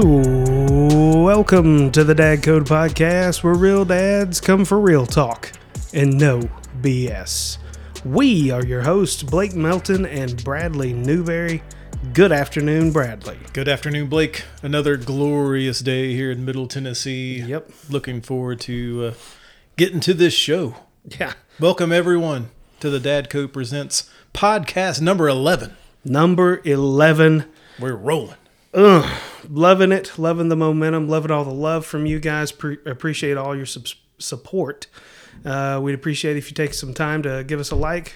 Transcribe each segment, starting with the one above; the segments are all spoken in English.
Welcome to the Dad Code Podcast, where real dads come for real talk and no BS. We are your hosts, Blake Melton and Bradley Newberry. Good afternoon, Bradley. Good afternoon, Blake. Another glorious day here in Middle Tennessee. Yep. Looking forward to uh, getting to this show. Yeah. Welcome, everyone, to the Dad Code Presents podcast number 11. Number 11. We're rolling. Ugh, loving it, loving the momentum, loving all the love from you guys. Pre- appreciate all your sub- support. Uh, we'd appreciate if you take some time to give us a like,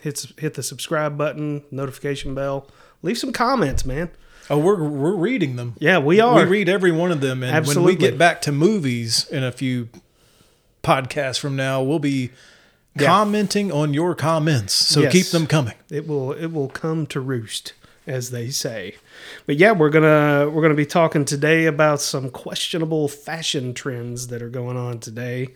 hit hit the subscribe button, notification bell, leave some comments, man. Oh, we're, we're reading them. Yeah, we are. We read every one of them. And when we get back to movies in a few podcasts from now, we'll be Yeah. commenting on your comments. So Yes. keep them coming. it will it will come to roost, as they say. But yeah, we're gonna we're gonna be talking today about some questionable fashion trends that are going on today.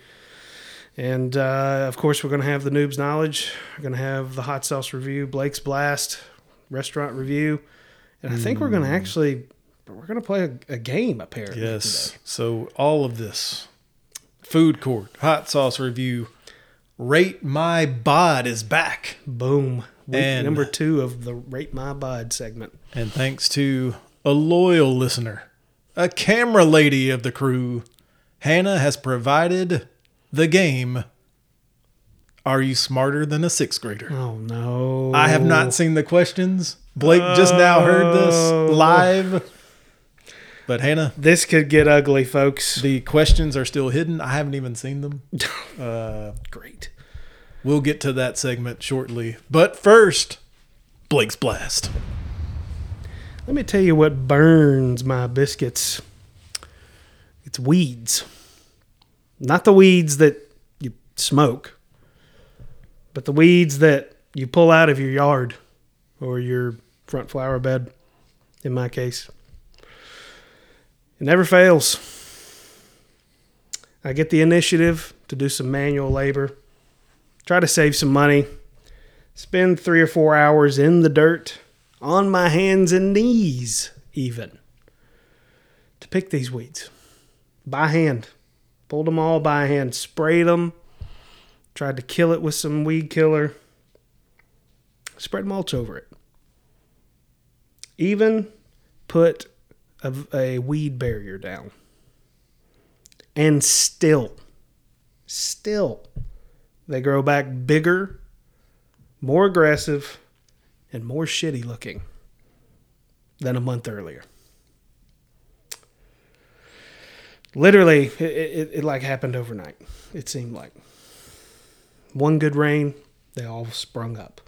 And uh, of course, we're going to have the noobs knowledge. We're going to have the hot sauce review, Blake's blast, restaurant review, and I think we're going to actually we're going to play a, a game apparently. Yes. today. So all of this food court, hot sauce review, rate my bod is back. Boom. Week And- number two of the rate my bod segment. And thanks to a loyal listener, a camera lady of the crew, Hannah has provided the game. Are you smarter than a sixth grader? Oh no! I have not seen the questions. Blake just now heard Oh. this live. But Hannah, This could get ugly, folks. the questions are still hidden. I haven't even seen them. Uh, Great. We'll get to that segment shortly. But first, Blake's Blast. Let me tell you what burns my biscuits. It's weeds. Not the weeds that you smoke, but the weeds that you pull out of your yard or your front flower bed, in my case. It never fails. I get the initiative to do some manual labor, try to save some money, spend three or four hours in the dirt on my hands and knees, even to pick these weeds by hand. Pulled them all by hand, sprayed them, tried to kill it with some weed killer, spread mulch over it. Even put a, a weed barrier down. And still, still, they grow back bigger, more aggressive, and more shitty looking than a month earlier. Literally, it, it, it like happened overnight. It seemed like one good rain, they all sprung up.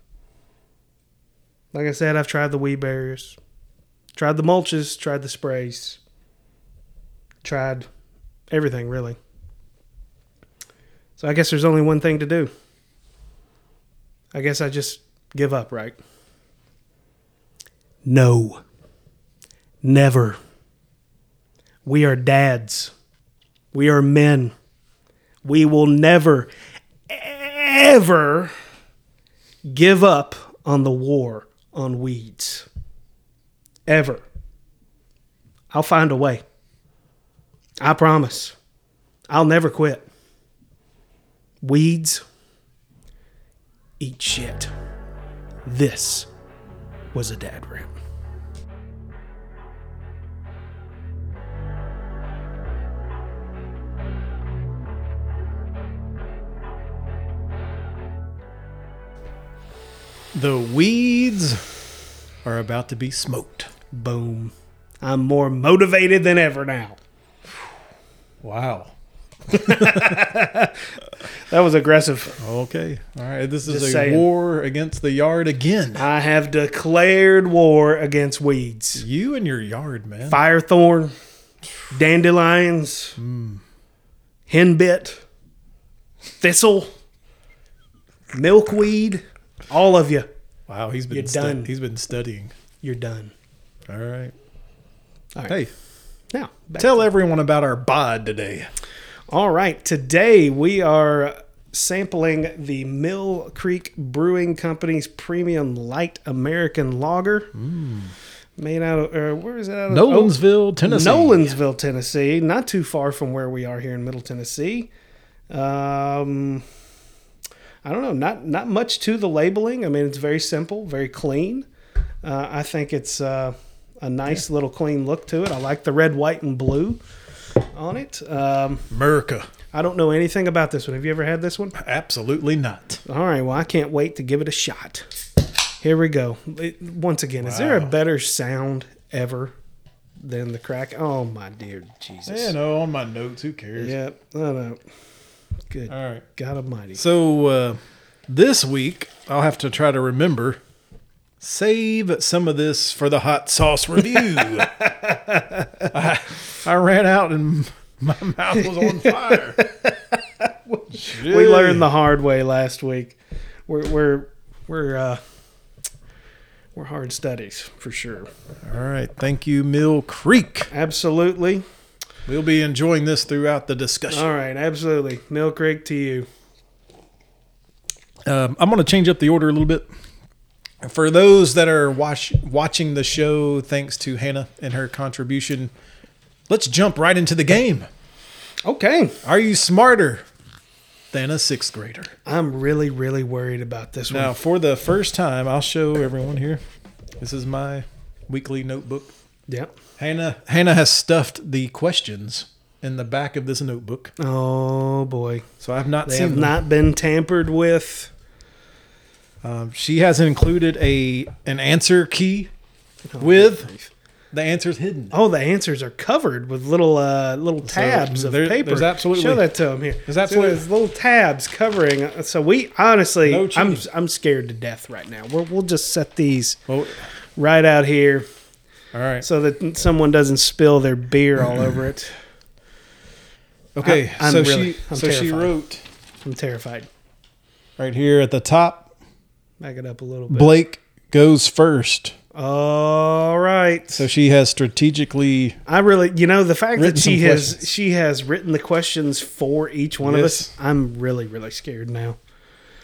Like I said, I've tried the weed barriers, tried the mulches, tried the sprays, tried everything really. So I guess there's only one thing to do. I guess I just give up, right? No. Never. We are dads. We are men. We will never, ever give up on the war on weeds. Ever. I'll find a way. I promise. I'll never quit. Weeds eat shit. This was a dad rant. The weeds are about to be smoked. Boom. I'm more motivated than ever now. Wow. That was aggressive. Okay. All right. This is Just a saying. war against the yard again. I have declared war against weeds. You and your yard, man. Firethorn, dandelions, mm. henbit, thistle, milkweed, all of you, Wow, he's been You're stu- done. he's been studying. you're done. All right. All right. Hey, Now, tell everyone about our bod today. All right, today we are sampling the Mill Creek Brewing Company's premium light American lager. Made out of, or where is it out of? Nolensville, Tennessee. Nolensville, Tennessee. Not too far from where we are here in Middle Tennessee. Um, I don't know. Not not much to the labeling. I mean, it's very simple, very clean. Uh, I think it's uh, a nice little clean look to it. I like the red, white, and blue on it. Um, America. I don't know anything about this one. Have you ever had this one? Absolutely not. All right. Well, I can't wait to give it a shot. Here we go. It- once again, is there a better sound ever than the crack? Oh my dear Jesus! You know, on my notes, who cares? Yep. Oh no. Good All right. God Almighty. So uh, this week, I'll have to try to remember save some of this for the hot sauce review. I, I ran out and my mouth was on fire. We learned the hard way last week. We're we're we're uh we're hard studies for sure. All right. Thank you, Mill Creek. Absolutely. We'll be enjoying this throughout the discussion. All right. Absolutely. Mill Creek to you. Um, I'm going to change up the order a little bit. For those that are watch, watching the show, thanks to Hannah and her contribution, let's jump right into the game. Okay. Are you smarter than a sixth grader? I'm really really worried about this Now, one. for the first time, I'll show everyone here. This is my weekly notebook. Yep. Hannah Hannah has stuffed the questions in the back of this notebook, Oh boy. so I've not They seen have them. not been tampered with. Um, she has included a an answer key Oh, with the answers hidden. Oh, the answers are covered with little uh, little tabs of there- paper. there's absolutely- show that to them here. there's So absolutely- there's little tabs covering. So we honestly, No I'm. I'm scared to death right now. We'll we'll just set these Well, right out here all right. so that someone doesn't spill their beer all over it. Okay, I- so really- she I'm so she wrote I'm terrified. right here at the top. Back it up a little bit. Blake goes first. All right. So she has strategically. I really, you know, the fact that she has questions. she has written the questions for each one of us. I'm really really scared now.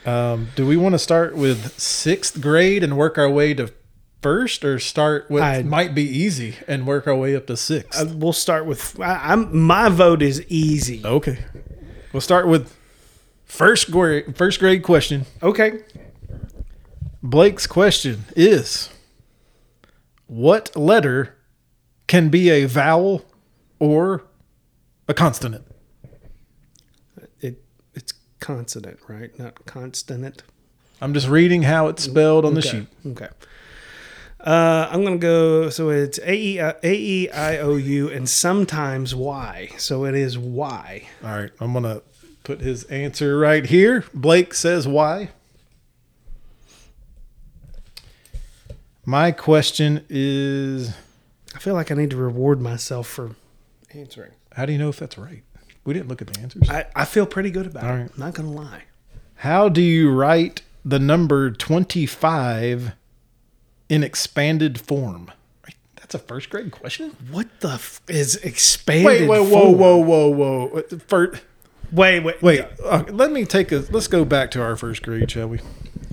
Um, do we want to start with sixth grade and work our way to first, or start with I- might be easy and work our way up to sixth? Uh, we'll start with. I, I'm my vote is easy. okay, we'll start with first grade. First grade question. Okay. Blake's question is: What letter can be a vowel or a consonant? It it's consonant, right? Not consonant. I'm just reading how it's spelled on the sheet. Okay. Uh, I'm gonna go. So it's A E I- A E I O U and sometimes Y. So it is Y. All right, I'm gonna put his answer right here. Blake says why. My question is I feel like I need to reward myself for answering. how do you know if that's right? We didn't look at the answers. I, I feel pretty good about All it. right. I'm not gonna lie. How do you write the number 25 in expanded form? That's a first grade question. What the f- is expanded? Wait, wait, whoa, form? whoa, whoa, whoa. First, Wait, wait, Wait, uh, let me take a. Let's go back to our first grade, shall we?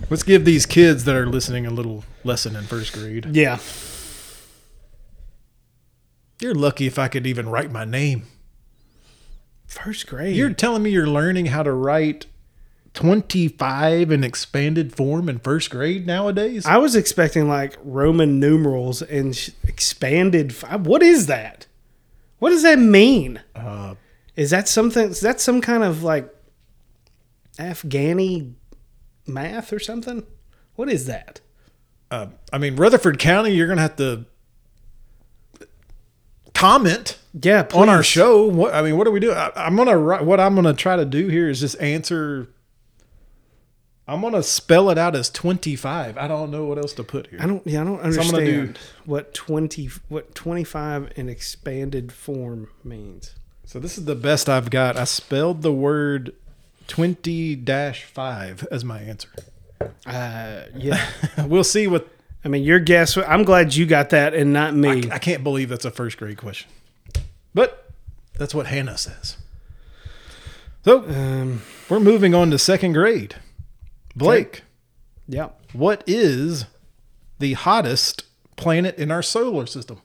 Let's give these kids that are listening a little lesson in first grade. Yeah. You're lucky if I could even write my name. First grade. You're telling me you're learning how to write 25 in expanded form in first grade nowadays? I was expecting like Roman numerals and sh- expanded. F- what is that? What does that mean? Uh, Is that something? Is that some kind of like Afghani math or something? What is that? uh, I mean, Rutherford County, you're going to have to comment Yeah, on our show. What I mean, what are we doing? I, I'm gonna write. What I'm gonna try to do here is just answer. I'm gonna spell it out as 25. I don't know what else to put here. I don't. Yeah, I don't So understand do- what twenty, what twenty five in expanded form means. So this is the best I've got. I spelled the word 20-5 as my answer. Uh, yeah. we'll see what. I mean, your guess. I'm glad you got that and not me. I can't believe that's a first grade question, but that's what Hannah says. So um, we're moving on to second grade. Blake, yeah. what is the hottest planet in our solar system?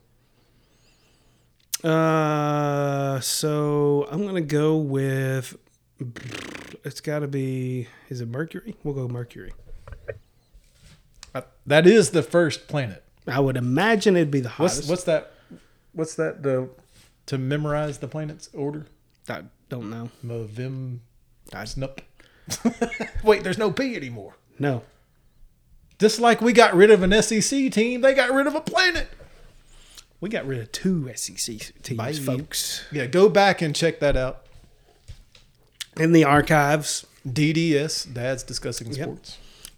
Uh, so I'm gonna go with. It's got to be. Is it Mercury? We'll go Mercury. Uh, that is the first planet. I would imagine it'd be the What's hottest. what's that? What's that? The to memorize the planets order. I don't know. Mavim. Nope. Wait, there's no P anymore. No. Just like we got rid of an SEC team, they got rid of a planet. We got rid of two SEC teams, Bye. folks. Yeah, go back and check that out. In the archives, DDS, Dad's Discussing Sports. you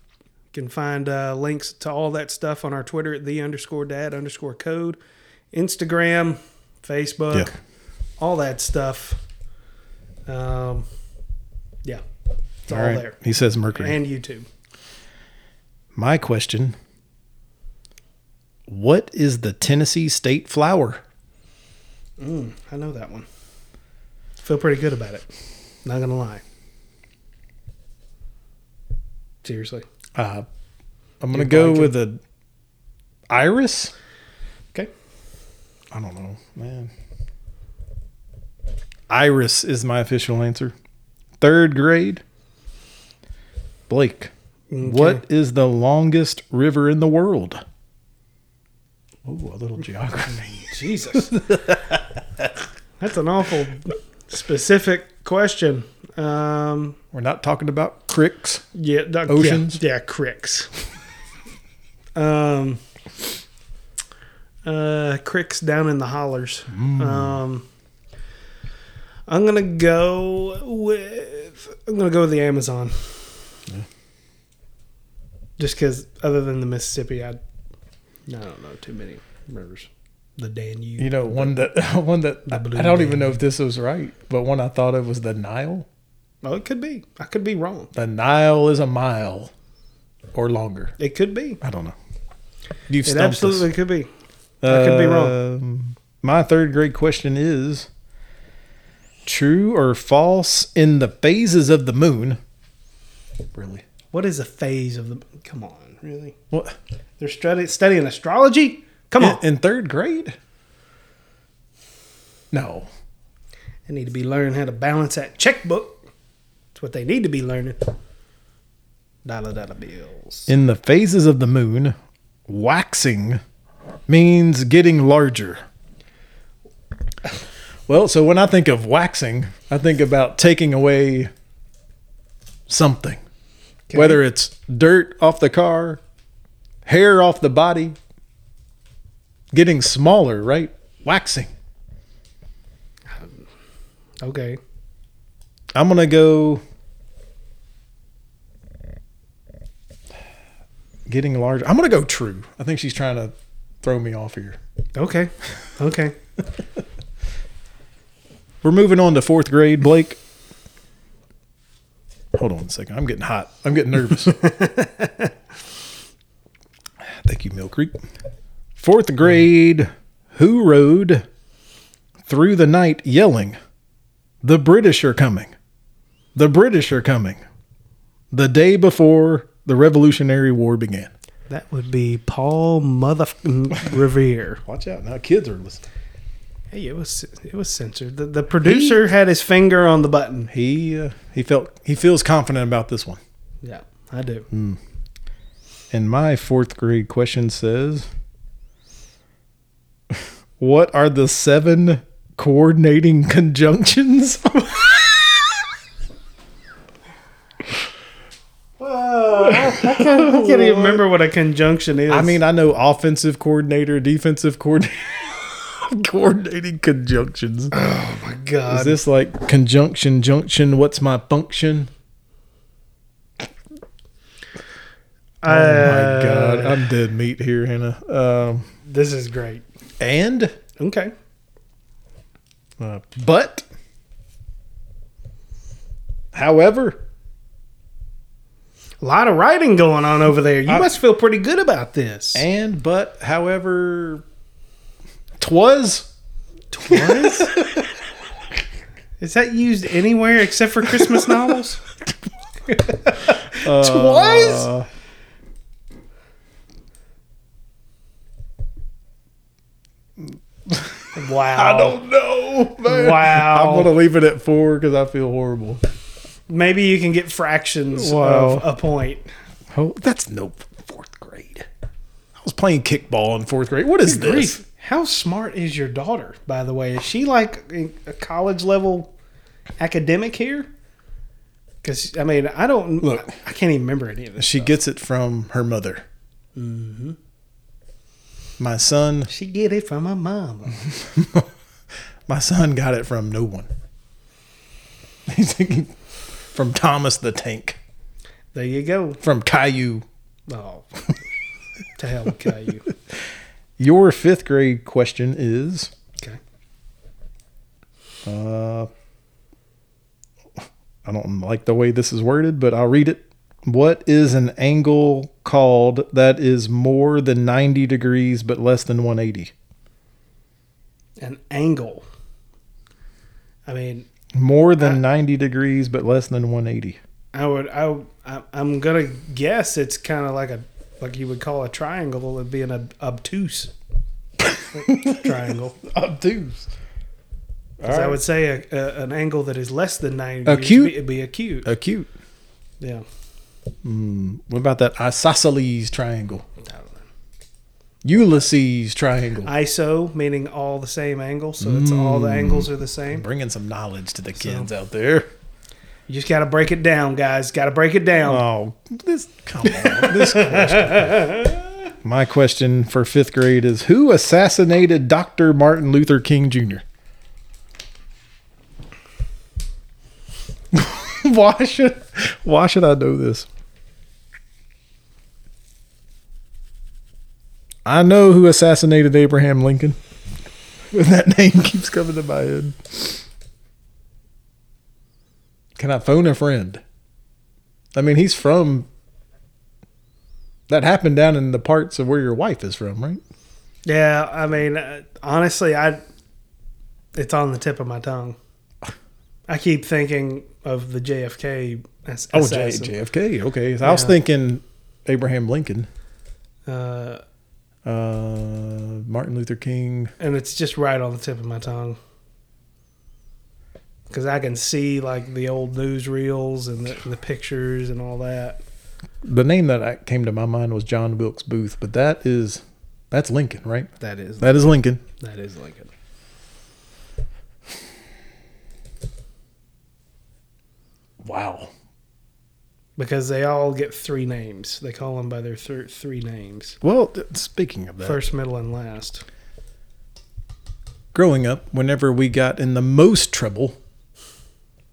can find uh, links to all that stuff on our Twitter at the underscore dad underscore code, Instagram, Facebook, Yeah. all that stuff. Um, yeah, it's all, All right. there. He says Mercury. And YouTube. My question What is the Tennessee state flower? Mm, I know that one. Feel pretty good about it. Not gonna lie. Seriously. Uh, I'm going to You're go blanking. with a iris. Okay. I don't know, man. Iris is my official answer. Third grade. Blake, what is the longest river in the world? Oh, a little geography. Jesus. That's an awful specific question. Um, We're not talking about cricks. yeah, that- Oceans? Yeah, yeah cricks. um, uh, cricks down in the hollers. Um, I'm gonna go with. I'm gonna go with the Amazon. Just because, other than the Mississippi, I, I don't know too many rivers. The Danube. You know, one that one that The I, blue I don't even know if this was right, but one I thought of was the Nile. Oh, it could be. I could be wrong. The Nile is a mile or longer. It could be. I don't know. You've It absolutely us. could be. I could be wrong. Um, My third grade question is true or false in the phases of the moon. Really? What is a phase of the? Come on, really? What? They're study, studying astrology. Come on, In, in third grade? No. they need to be learning how to balance that checkbook. That's what they need to be learning. Dollar dollar bills. In the phases of the moon, waxing means getting larger. Well, so when I think of waxing, I think about taking away something. Okay. Whether it's dirt off the car, hair off the body, getting smaller, right? Waxing. Okay, I'm going to go getting larger. I'm going to go true. I think she's trying to throw me off here. okay, okay. We're moving on to fourth grade, Blake. Hold on a second. I'm getting hot. I'm getting nervous. Thank you, Mill Creek. Fourth grade, who rode through the night yelling, The British are coming. The British are coming. The day before the Revolutionary War began. That would be Paul Mother Revere. Watch out. Now kids are listening. Hey, it was it was censored. The, the producer had his finger on the button. He uh, he felt he feels confident about this one. Yeah, I do. And my fourth grade question says, What are the seven coordinating conjunctions? I can't even remember what a conjunction is. I mean, I know offensive coordinator, defensive coordinator, coordinating conjunctions. oh my god. Is this like conjunction, junction? What's my function? Oh my god, I'm dead meat here, Hannah. Um, This is great. And, Okay. uh, but, however, A lot of writing going on over there. You I- must feel pretty good about this. and, but, however, twas. Twas? Is that used anywhere except for Christmas novels? Uh, Wow. I don't know. Man. Wow. I'm gonna leave it at four because I feel horrible. Maybe you can get fractions Wow. of a point. Oh, that's no fourth grade. I was playing kickball in fourth grade. What is Good this? grief. How smart is your daughter, by the way? Is she like a college level academic here? Because, I mean, I don't, Look. I can't even remember any of this. She gets it from her mother. Mm-hmm. My son, She get it from her mama. my son got it from no one. He's from Thomas the Tank, There you go. from Caillou. Oh, to hell with Caillou. Your fifth grade question is Okay. Uh, I don't like the way this is worded, but I'll read it. What is an angle called that is more than 90 degrees but less than 180? An angle. I mean, More than Uh, 90 degrees but less than 180. I would, I, I I'm gonna guess it's kind of like a, like you would call a triangle. It'd be an ob- obtuse triangle. Obtuse. 'Cause I would say a, a, an angle that is less than 90 Acute? degrees would be acute. Acute. Yeah. Mm, what about that isosceles triangle? I don't know. Ulysses triangle. ISO meaning all the same angle, so it's all the angles are the same. Bringing some knowledge to the kids out there. You just got to break it down, guys. Got to break it down. Oh, this come on. This question. My question for fifth grade is: Who assassinated Dr. Martin Luther King Jr.? why should Why should I know this? I know who assassinated Abraham Lincoln. But that name keeps coming to my head. Can I phone a friend? I mean, he's from. That happened down in the parts of where your wife is from, right? Yeah, I mean, uh, honestly, I it's on the tip of my tongue. I keep thinking of the JFK ass- Oh, J- JFK. Okay, so I was thinking Abraham Lincoln, Uh, uh, Martin Luther King. and it's just right on the tip of my tongue because I can see like the old newsreels and the, the pictures and all that. The name that I, came to my mind was John Wilkes Booth, but that is that's Lincoln, right? That is That is Lincoln. that is Lincoln. Wow. Because they all get three names. They call them by their thir- three names: Well, th- speaking of that, first, middle, and last. growing up, whenever we got in the most trouble,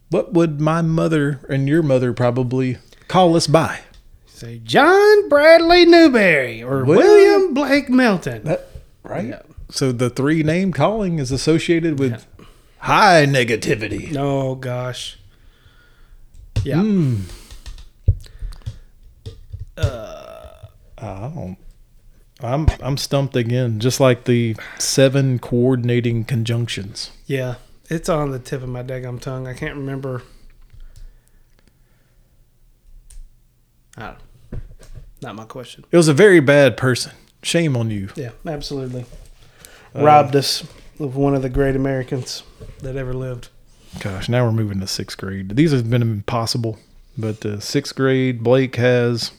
what would my mother and your mother probably call us by? Say John Bradley Newberry or Well- William Blake Milton. That right? Yeah. So the three name calling is associated with high negativity. Oh gosh. Yeah. Mm. I don't. I'm I'm stumped again, just like the seven coordinating conjunctions. Yeah. It's on the tip of my daggum tongue. I can't remember. I don't. Not my question. It was a very bad person. Shame on you. Yeah, absolutely. Uh, Robbed us of one of the great Americans that ever lived. Gosh, now we're moving to sixth grade. These have been impossible, but uh, sixth grade, Blake has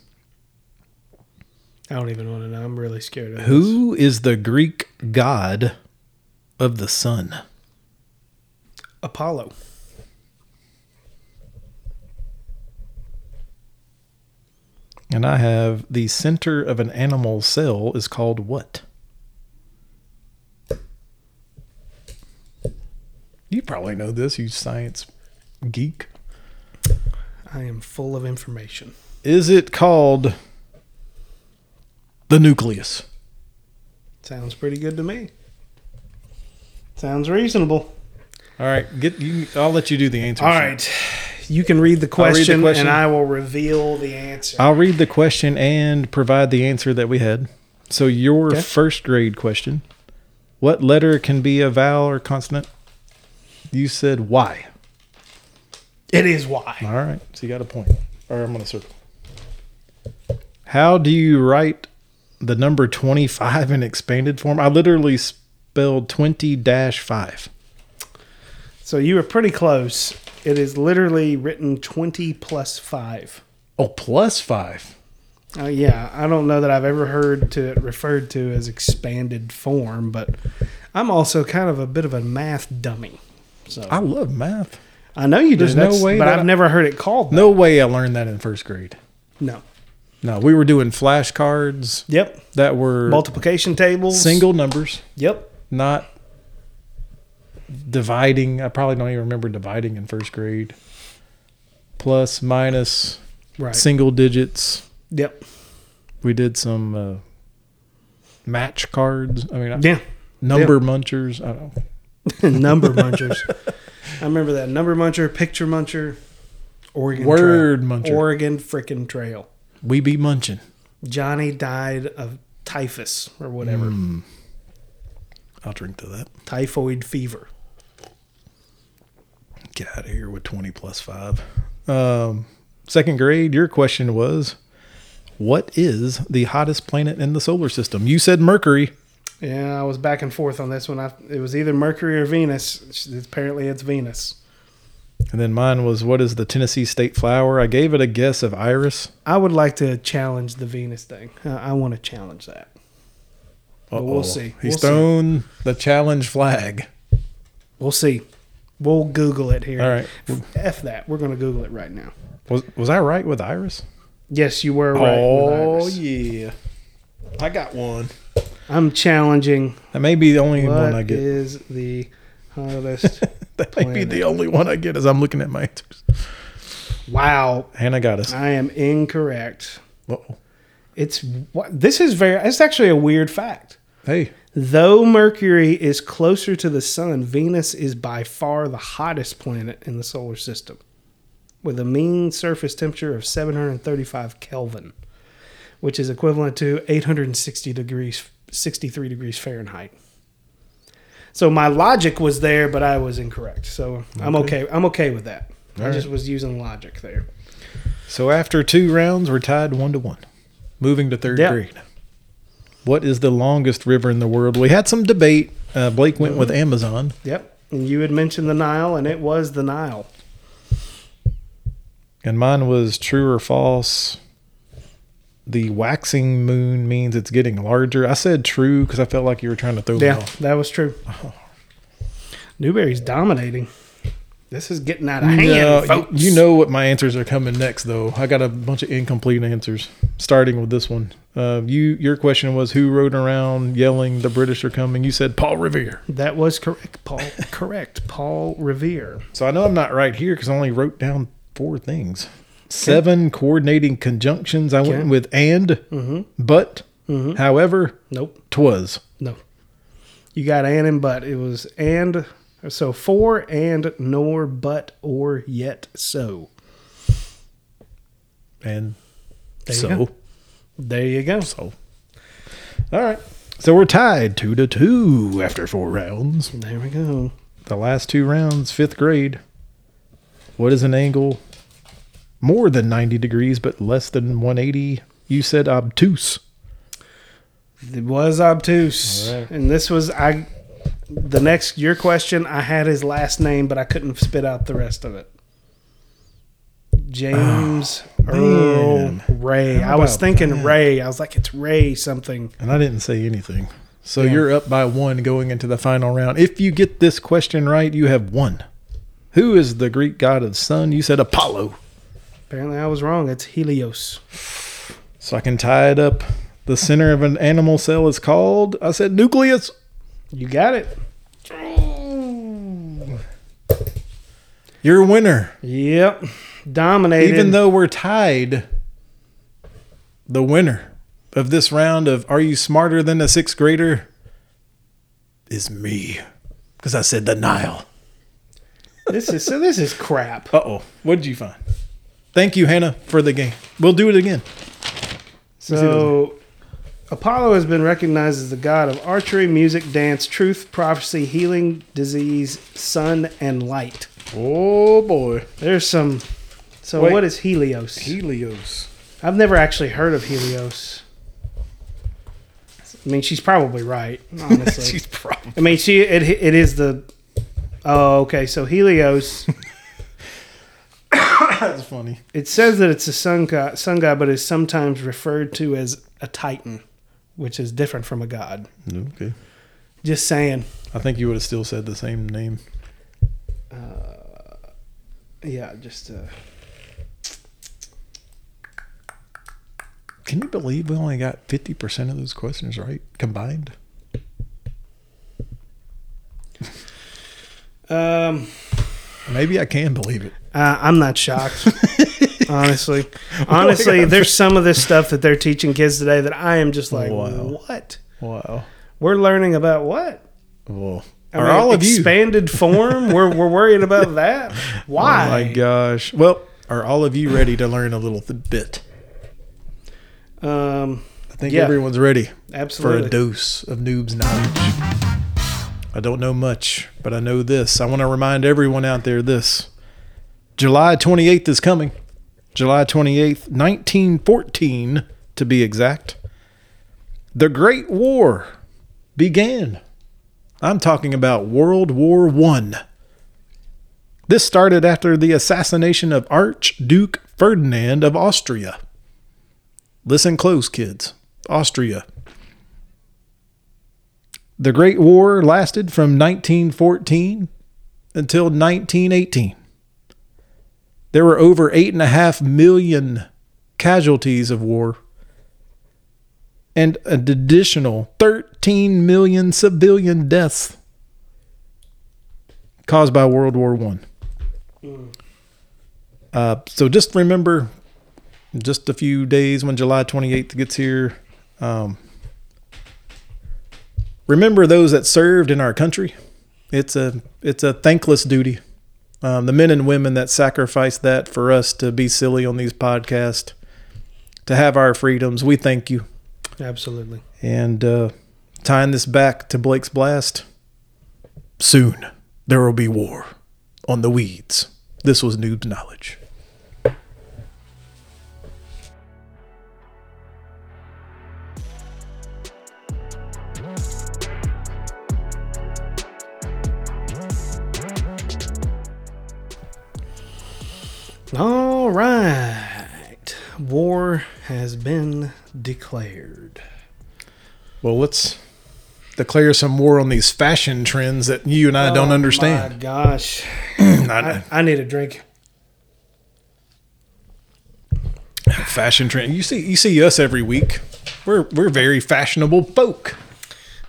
I don't even want to know. I'm really scared of this. who is the Greek god of the sun? Apollo. And I have the center of an animal cell is called what? You probably know this, you science geek. I am full of information. Is it called the nucleus? Sounds pretty good to me. Sounds reasonable. All right, get you. I'll let you do the answer. All right. You can read the I'll read the question, question. and I will reveal the answer. I'll read the question and provide the answer that we had. So your Okay. first grade question: What letter can be a vowel or consonant? You said Y. It is Y. All right, so you got a point. Or I'm gonna circle. How do you write the number 25 in expanded form? I literally spelled 20 5. So you were pretty close. It is literally written 20 plus 5. Oh, plus 5. Uh, yeah, I don't know that I've ever heard to it referred to as expanded form, but I'm also kind of a bit of a math dummy. So I love math. I know you do. There's no way but I've I- never heard it called. That. No way I learned that in first grade. No. No, we were doing flashcards Yep. that were Multiplication tables. single numbers, Yep. not dividing. I probably don't even remember dividing in first grade. Plus, minus, Right. single digits. Yep. We did some uh, match cards. I mean, Yeah. number munchers. I don't know. number munchers. I remember that number muncher, picture muncher, Oregon Word Trail. muncher. Oregon frickin' Trail. We be munching. Johnny died of typhus or whatever, Mm. I'll drink to that. typhoid fever. Get out of here with 20 plus 5. Um, second grade, your question was What is the hottest planet in the solar system? You said Mercury. Yeah, I was back and forth on this one. I, it was either Mercury or Venus. Apparently, it's Venus. And then mine was What is the Tennessee state flower? I gave it a guess of iris. I would like to challenge the Venus thing. I, I want to challenge that. But we'll see. He's We'll see. thrown the challenge flag. We'll see. We'll Google it here. All right. F that. We're going to Google it right now. Was, was I right with iris? Yes, you were right. with oh, yeah. I got one. I'm challenging. That may be the only one I get. is the hottest? that may be the only one I get as I'm looking at my answers. wow, Hannah got us. I am incorrect. Uh-oh. It's what this is very. It's actually a weird fact. Hey, Though Mercury is closer to the sun, Venus is by far the hottest planet in the solar system, with a mean surface temperature of 735 Kelvin, which is equivalent to 860 degrees, 63 degrees Fahrenheit. So my logic was there, but I was incorrect. So I'm Okay. okay. I'm okay with that. I All just was using logic there. So after two rounds, we're tied one to one. Moving to third Yeah. grade. What is the longest river in the world? We had some debate. Uh, Blake went with Amazon. Yep. And you had mentioned the Nile, and it was the Nile. And mine was true or false. The waxing moon means it's getting larger. I said true because I felt like you were trying to throw me Yeah, off. that was true. Newberry's dominating. This is getting out of hand, No, folks. you know what my answers are coming next, though. I got a bunch of incomplete answers, starting with this one. Uh, you, your question was who rode around yelling, "The British are coming." You said Paul Revere. that was correct, Paul. correct, Paul Revere. So I know I'm not right here because I only wrote down four things. Seven coordinating conjunctions. I Okay. went with and, Mm-hmm. but, Mhm. however, Nope, twas. no. You got and and but. It was and so for and nor but or yet so. And There so, go. There you go. so. All right. So we're tied two to two after four rounds. There we go. The last two rounds, fifth grade. What is an angle more than 90 degrees but less than 180? You said obtuse. It was obtuse, right. and this was I. The next your question, I had his last name, but I couldn't spit out the rest of it. James ah, Earl man. Ray. How I was thinking that? Ray. I was like, it's Ray something. And I didn't say anything. So Yeah. you're up by one going into the final round. If you get this question right, you have won. Who is the Greek god of the sun? You said Apollo. Apparently, I was wrong. It's Helios. So I can tie it up. The center of an animal cell is called, I said nucleus. You got it. You're a winner. Yep. Dominated. Even though we're tied, the winner of this round of Are You Smarter Than a Sixth Grader is me. Because I said the Nile. this is so. This is crap. Uh oh. What did you find? Thank you, Hannah, for the game. We'll do it again. So, Apollo has been recognized as the god of archery, music, dance, truth, prophecy, healing, disease, sun, and light. Oh boy. There's some. So, Wait. what is Helios? Helios. I've never actually heard of Helios. I mean, she's probably right. Honestly, She's probably. I mean, she it it is the. Oh, okay. So Helios. That's funny. It says that it's a sun god, sun god, but is sometimes referred to as a titan, which is different from a god. Okay. Just saying. I think you would have still said the same name. Yeah, just. Uh, Can you believe we only got 50% of those questions right combined? um, Maybe I can believe it. Uh, I'm not shocked. honestly, honestly, there's some of this stuff that they're teaching kids today that I am just like, Wow. what? Wow. We're learning about what? Well, I are mean, all of you? expanded form? we're we're worried about that. Why? Oh my gosh. Well, are all of you ready to learn a little bit? Um, I think Yeah. everyone's ready Absolutely. for a dose of noobs knowledge. I don't know much, but I know this. I want to remind everyone out there this. July 28th is coming. July 28th, 1914 to be exact. The Great War began. I'm talking about World War 1. This started after the assassination of Archduke Ferdinand of Austria. Listen close, kids. Austria. The Great War lasted from 1914 until 1918. There were over 8.5 million casualties of war and an additional 13 million civilian deaths caused by World War One. Uh, so just remember, just a few days when July 28th gets here, um, remember those that served in our country. It's a it's a thankless duty. Um, the men and women that sacrificed that for us to be silly on these podcasts, to have our freedoms, we thank you. Absolutely. And uh, tying this back to Blake's blast, soon there will be war on the weeds. This was Noob's Knowledge. All right. War has been declared. Well, let's declare some war on these fashion trends that you and I don't Oh My understand. gosh. I- I, I need a drink. fashion trend. You see, you see us every week. We're we're very fashionable folk.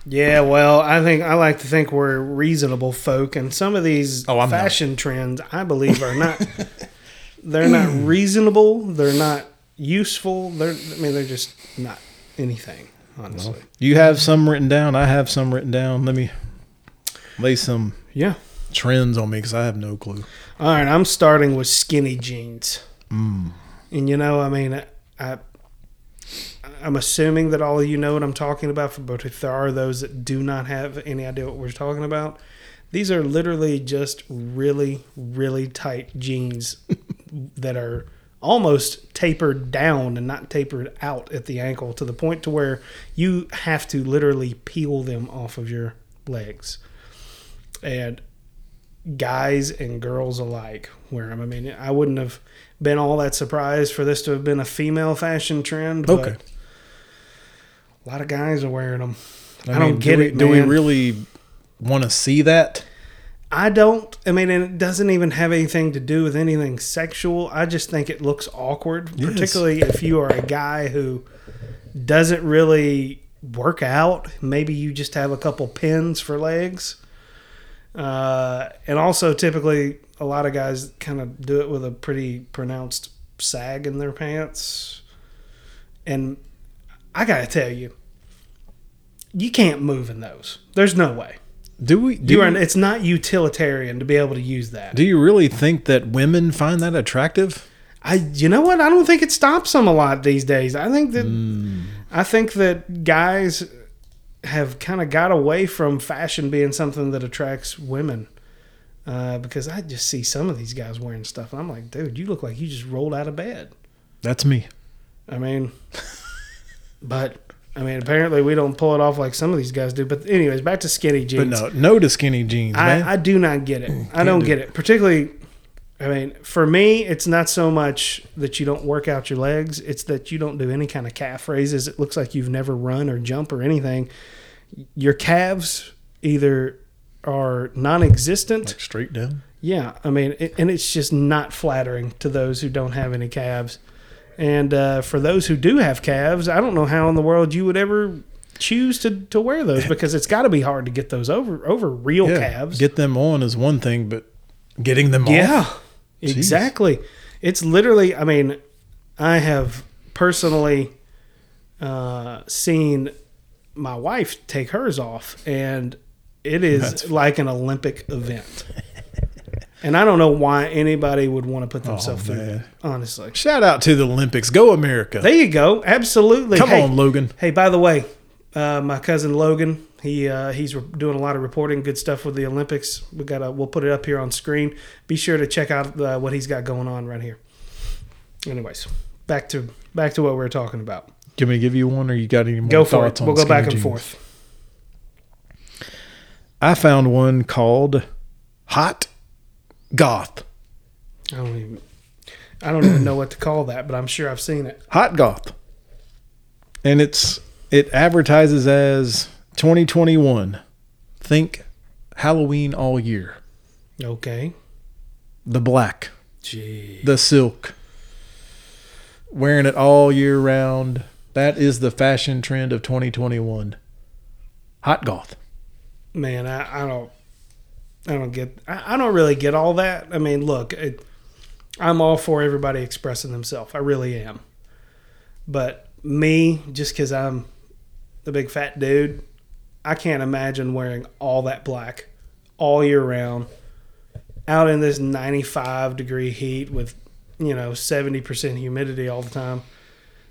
Yeah, well, I think I like to think we're reasonable folk, and some of these Oh, I'm not. fashion trends, I believe, are not. they're not reasonable. They're not useful. They're. I mean, they're just not anything. Honestly. You have some written down. I have some written down. Let me lay some yeah. trends on me because I have no clue. All right, I'm starting with skinny jeans. Mm. And you know, I mean, I, I'm assuming that all of you know what I'm talking about. But if there are those that do not have any idea what we're talking about, these are literally just really, really tight jeans that are almost tapered down and not tapered out at the ankle to the point to where you have to literally peel them off of your legs. And guys and girls alike wear them. I mean, I wouldn't have been all that surprised for this to have been a female fashion trend. But Okay. a lot of guys are wearing them. I, mean, don't get do we, it, Do we really want to see that? I don't. I mean, and it doesn't even have anything to do with anything sexual. I just think it looks awkward, Yes. particularly if you are a guy who doesn't really work out. Maybe you just have a couple pins for legs. Uh, and also, typically, a lot of guys kind of do it with a pretty pronounced sag in their pants. And I got to tell you, you can't move in those. There's no way. Do we? Do You are, it's not utilitarian to be able to use that. do you really think that women find that attractive? I, you know what? I don't think it stops them a lot these days. I think that, Hmm. I think that guys have kind of got away from fashion being something that attracts women. Uh, because I just see some of these guys wearing stuff, and I'm like, dude, you look like you just rolled out of bed. That's me. I mean, but I mean, apparently we don't pull it off like some of these guys do. But anyways, back to skinny jeans. But no, no to skinny jeans, man. I, I do not get it. Mm, I don't do get it. Particularly, I mean, for me, it's not so much that you don't work out your legs; it's that you don't do any kind of calf raises. It looks like you've never run or jump or anything. Your calves either are non-existent. like straight down. Yeah, I mean, it, and it's just not flattering to those who don't have any calves. And uh, for those who do have calves, I don't know how in the world you would ever choose to, to wear those because it's got to be hard to get those over over real Yeah, calves. get them on is one thing, but getting them off. Yeah, Jeez. exactly. It's literally. I mean, I have personally uh, seen my wife take hers off, and it is That's- like an Olympic event. And I don't know why anybody would want to put Oh, themselves through that. Honestly, Shout out to the Olympics. Go America. there you go. Absolutely. Come Hey, on, Logan. Hey, by the way, uh, my cousin Logan, he uh, he's re- doing a lot of reporting, good stuff with the Olympics. We got a we'll put it up here on screen. Be sure to check out uh, what he's got going on right here. Anyways, back to back to what we were talking about. Can we give you one, or you got any more Go for it. We'll go back and jeans? forth. I found one called Hot Goth. I don't even I don't even know what to call that, but I'm sure I've seen it. Hot Goth. And it's it advertises as 2021. Think Halloween all year. Okay. The black, Gee. the silk. Wearing it all year round. That is the fashion trend of 2021. Hot Goth. man, I, I don't, I don't get, I, don't really get all that. I mean, look, it, I'm all for everybody expressing themselves. I really am. But me, just because I'm the big fat dude, I can't imagine wearing all that black all year round out in this 95 degree heat with, you know, 70% humidity all the time.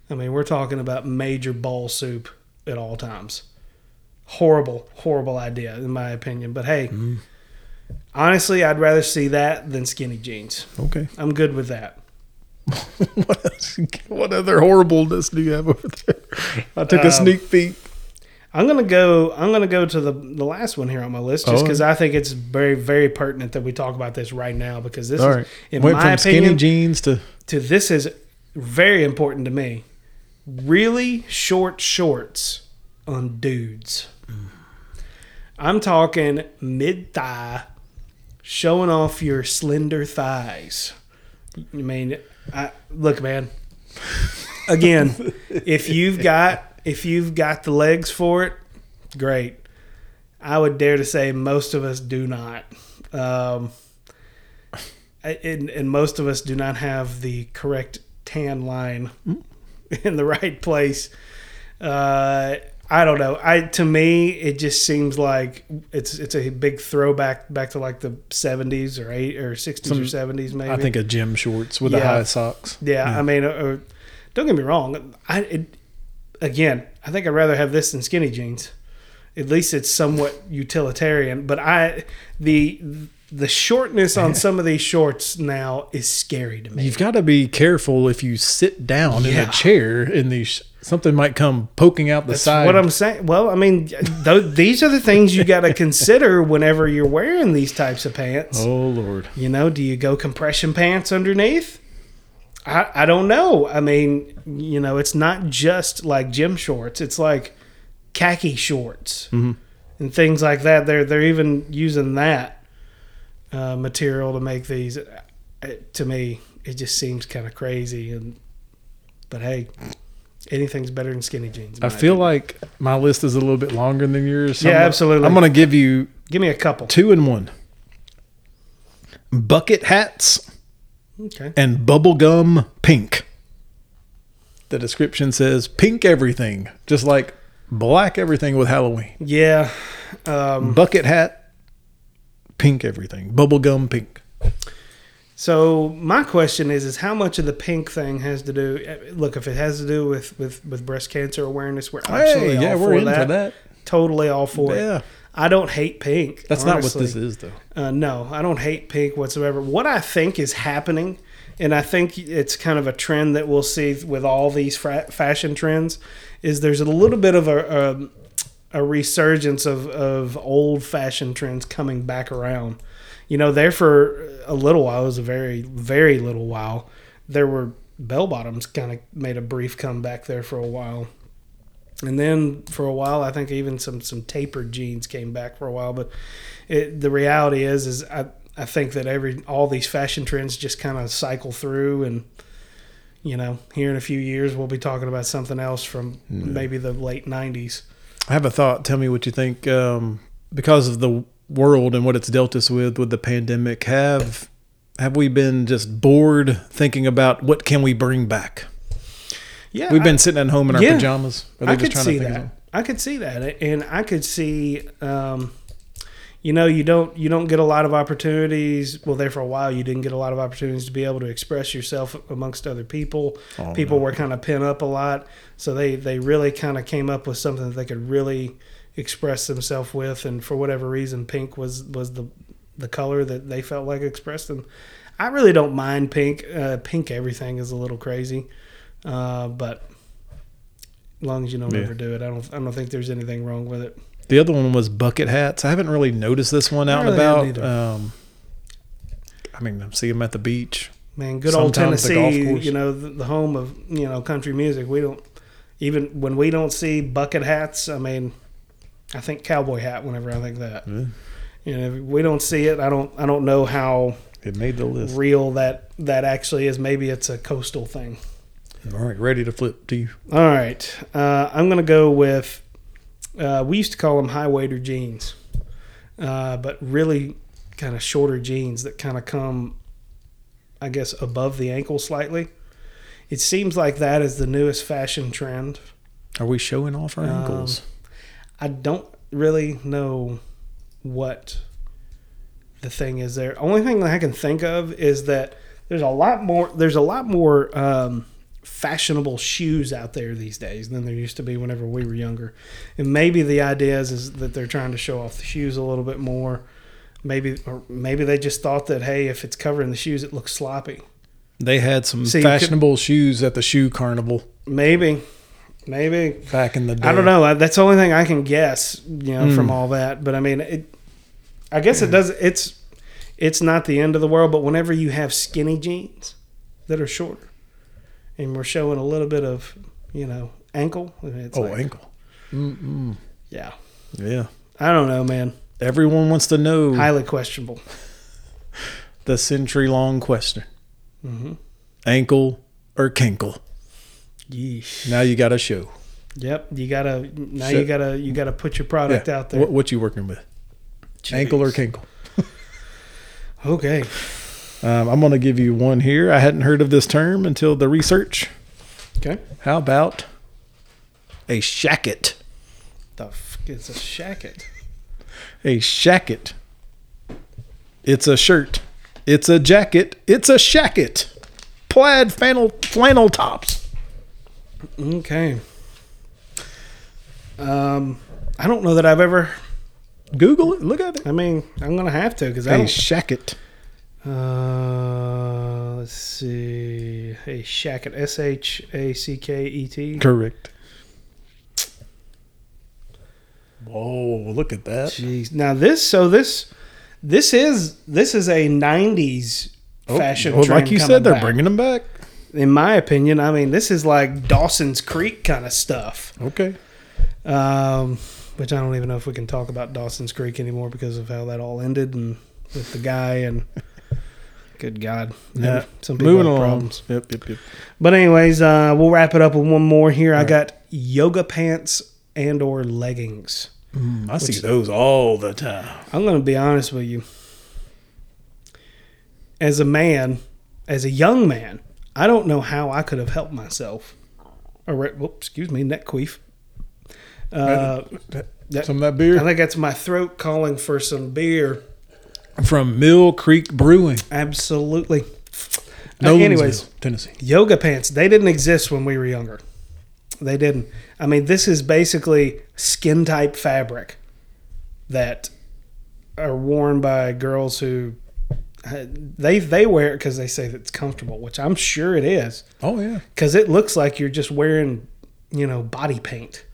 I mean, we're talking about major ball soup at all times horrible, horrible idea in my opinion. But hey, mm. Honestly, I'd rather see that than skinny jeans. Okay. I'm good with that. what else? What other horribleness do you have over there? I took Um, a sneak peek. I'm gonna go. I'm gonna go to the the last one here on my list, just Oh. because I think it's very very pertinent that we talk about this right now because this All is, right. in Went my from opinion, skinny jeans to to this is very important to me. Really short shorts on dudes. I'm talking mid thigh, showing off your slender thighs. I mean, I, look, man. Again, if you've got if you've got the legs for it, great. I would dare to say most of us do not. Um, and, and most of us do not have the correct tan line in the right place. Uh, I don't know. I to me, it just seems like it's it's a big throwback back to like the seventies or eight or sixties or seventies, maybe. I think of gym shorts with the high socks. Yeah, I mean, uh, uh, don't get me wrong. I it, again, I think I'd rather have this than skinny jeans. At least it's somewhat utilitarian. But I the the shortness on some of these shorts now is scary to me. You've got to be careful if you sit down in a chair in these. Something might come poking out the That's side. what I'm saying. Well, I mean, th- these are the things you got to consider whenever you're wearing these types of pants. oh Lord! You know, do you go compression pants underneath? I, I don't know. I mean, you know, it's not just like gym shorts. It's like khaki shorts Mhm. and things like that. They're they're even using that uh, material to make these. Uh, To me, it just seems kind of crazy. And but hey, anything's better than skinny jeans. I feel opinion. like my list is a little bit longer than yours. so Yeah, I'm gonna- absolutely. I'm going to give you give me a couple. two in one: bucket hats Okay. and bubblegum pink. The description says pink everything, just like black everything with Halloween. Yeah. Um, Bucket hat, pink everything. Bubblegum pink. So my question is, is how much of the pink thing has to do? Look, if it has to do with with, with breast cancer awareness, we're absolutely Hey, yeah, all we're for that. for that. Totally all for it. Yeah, I don't hate pink. that's honestly. not what this is, though. Uh, no, I don't hate pink whatsoever. What I think is happening, and I think it's kind of a trend that we'll see with all these fra- fashion trends, is there's a little bit of a a, a resurgence of of old fashioned trends coming back around. You know, there for a little while, it was a very very little while. There were bell bottoms kind of made a brief comeback there for a while. And then for a while, I think even some some tapered jeans came back for a while. But it, the reality is, is I I think that every all these fashion trends just kind of cycle through, and you know, here in a few years, we'll be talking about something else from maybe the late '90s. I have a thought. Tell me what you think. Um, because of the world and what it's dealt us with with the pandemic, have have we been just bored thinking about what can we bring back? Yeah, We've I- been sitting at home in our Yeah. pajamas. Are I could see to think that. I could see that, and I could see, um, you know, you don't you don't get a lot of opportunities. Well, there for a while, you didn't get a lot of opportunities to be able to express yourself amongst other people. Oh, people no. were kind of pent up a lot, so they they really kind of came up with something that they could really express themselves with. And for whatever reason, pink was was the the color that they felt like expressed them. I really don't mind pink. Uh, pink everything is a little crazy, uh, but as long as you don't Yeah. overdo it, I don't. I don't think there's anything wrong with it. The other one was bucket hats. I haven't really noticed this one out I and about. Um, I mean, I see them at the beach. Man, good old Sometimes golf Tennessee, you know, the, the home of you know country music. We don't even when we don't see bucket hats. I mean, I think cowboy hat whenever I think that. Yeah. You know, if we don't see it. I don't. I don't know how It made the list. real that that actually is. Maybe it's a coastal thing. All right, ready to flip to you. All right, uh, I'm gonna go with. Uh, we used to call them high waiter jeans, uh, but really kind of shorter jeans that kind of come, I guess, above the ankle slightly. It seems like that is the newest fashion trend. Are we showing off our Um, ankles? I don't really know what the thing is there. Only thing that I can think of is that there's a lot more. There's a lot more um, fashionable shoes out there these days than there used to be whenever we were younger. And maybe the idea is, is that they're trying to show off the shoes a little bit more. Maybe or maybe they just thought that hey, if it's covering the shoes, it looks sloppy. They had some So you could- fashionable shoes at the shoe carnival Maybe, maybe back in the day. I don't know. That's the only thing I can guess, you know, from Mm. all that. But I mean, it. I guess it does. It's it's not the end of the world, but whenever you have skinny jeans that are shorter, and we're showing a little bit of, you know, ankle. It's Oh, like, ankle. Mm-mm. yeah. Yeah. I don't know, man. Everyone wants to know Highly questionable. the century long question hmm ankle or kinkle. Yeesh. Now you got a show. Yep. You gotta now. Shit. You gotta you gotta put your product Yeah. out there. What, what you working with? Ankle or Jeez. kinkle? Okay. Um, I'm going to give you one here. I hadn't heard of this term until the research. Okay. How about a shacket? The f- it's a shacket. A shacket. It's a shirt. It's a jacket. It's a shacket. Plaid flannel flannel tops. Okay. Um, I don't know that I've ever. Google it. Look at it. I mean, I'm gonna have to because A I don't. shacket. Uh, let's see. A shacket. S H A C K E T. Correct. Whoa! Look at that. Jeez. Now this. So this. This is this is a '90s fashion. Oh, well, trend like you coming said, they're back. bringing them back. In my opinion, I mean, this is like Dawson's Creek kind of stuff. Okay. Um, which I don't even know if we can talk about Dawson's Creek anymore because of how that all ended and with the guy and good God, Yeah. some people Moving have along. problems. Yep. Yep. Yep. But anyways, uh, we'll wrap it up with one more here. I All right. got yoga pants and or leggings. Mm, I see those all the time. I'm going to be honest with you. As a man, as a young man, I don't know how I could have helped myself. Or, whoop, excuse me, neck queef. Uh, that- Some of that beer. I think that's my throat calling for some beer. from Mill Creek Brewing, Absolutely. Nolensville, anyways, Tennessee. yoga pants, they didn't exist when we were younger. They didn't. I mean, this is basically skin type fabric that are worn by girls who they they wear it because they say that it's comfortable, which I'm sure it is Oh yeah. because it looks like you're just wearing you know, body paint.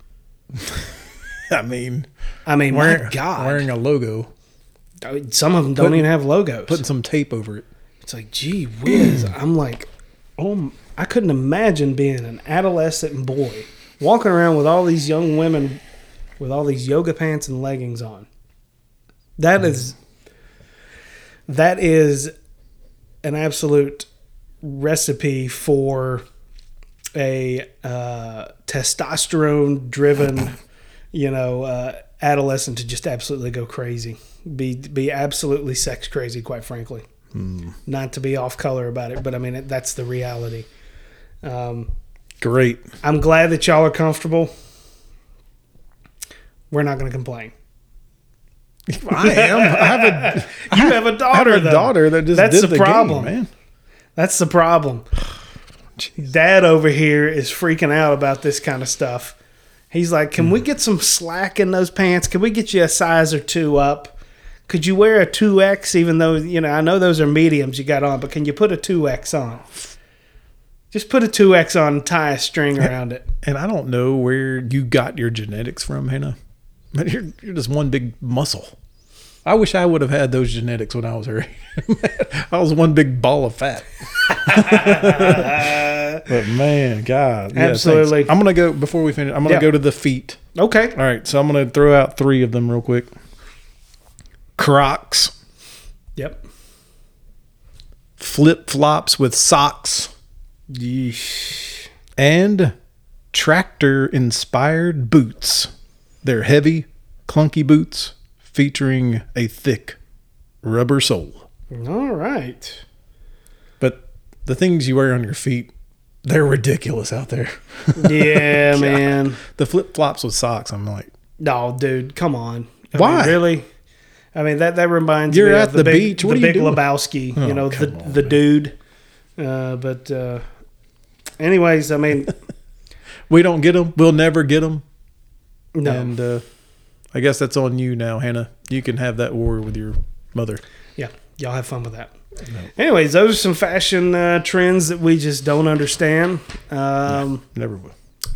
I mean, I mean, wearing, my God, wearing a logo, oh, some of them don't Putting- even have logos. putting some tape over it. It's like, gee whiz. I'm like, oh, I couldn't imagine being an adolescent boy walking around with all these young women with all these yoga pants and leggings on. That mm. is, that is an absolute recipe for a uh, testosterone driven, you know, uh, adolescent to just absolutely go crazy, be be absolutely sex crazy, quite frankly not to be off color about it, but I mean it, that's the reality. Um, Great. I'm glad that y'all are comfortable. We're not going to complain. I am. I have a, You have a I have daughter, a daughter that just That's did the the problem. game, man. That's the problem. Dad over here is freaking out about this kind of stuff. He's like, "Can we hmm. get some slack in those pants? Can we get you a size or two up? Could you wear a two X? Even though you know I know those are mediums you got on, but can you put a two X on? Just put a two X on and tie a string around it. And I don't know where you got your genetics from, Hannah. But you're you're just one big muscle. I wish I would have had those genetics when I was her. I was one big ball of fat. but man, God, yeah, thanks. Absolutely. I'm gonna go before we finish. I'm gonna Yeah. go to the feet. Okay, All right, so I'm gonna throw out three of them real quick. Crocs, yep. flip flops with socks, Yeesh. and tractor inspired boots. They're heavy, clunky boots featuring a thick rubber sole. All right. But the things you wear on your feet, they're ridiculous out there. Yeah, man. The flip flops with socks, I'm like, No, dude, come on. I Why? mean, really? I mean that that reminds You're me at of the big, beach, what the are you Big doing? Lebowski. Oh, you know the on, the man. dude. Uh, but uh, anyways, I mean, we don't get them. We'll never get them. No, And uh, I guess that's on you now, Hannah. You can have that war with your mother. yeah, y'all have fun with that. Anyways, those are some fashion uh, trends that we just don't understand. Um, Never will.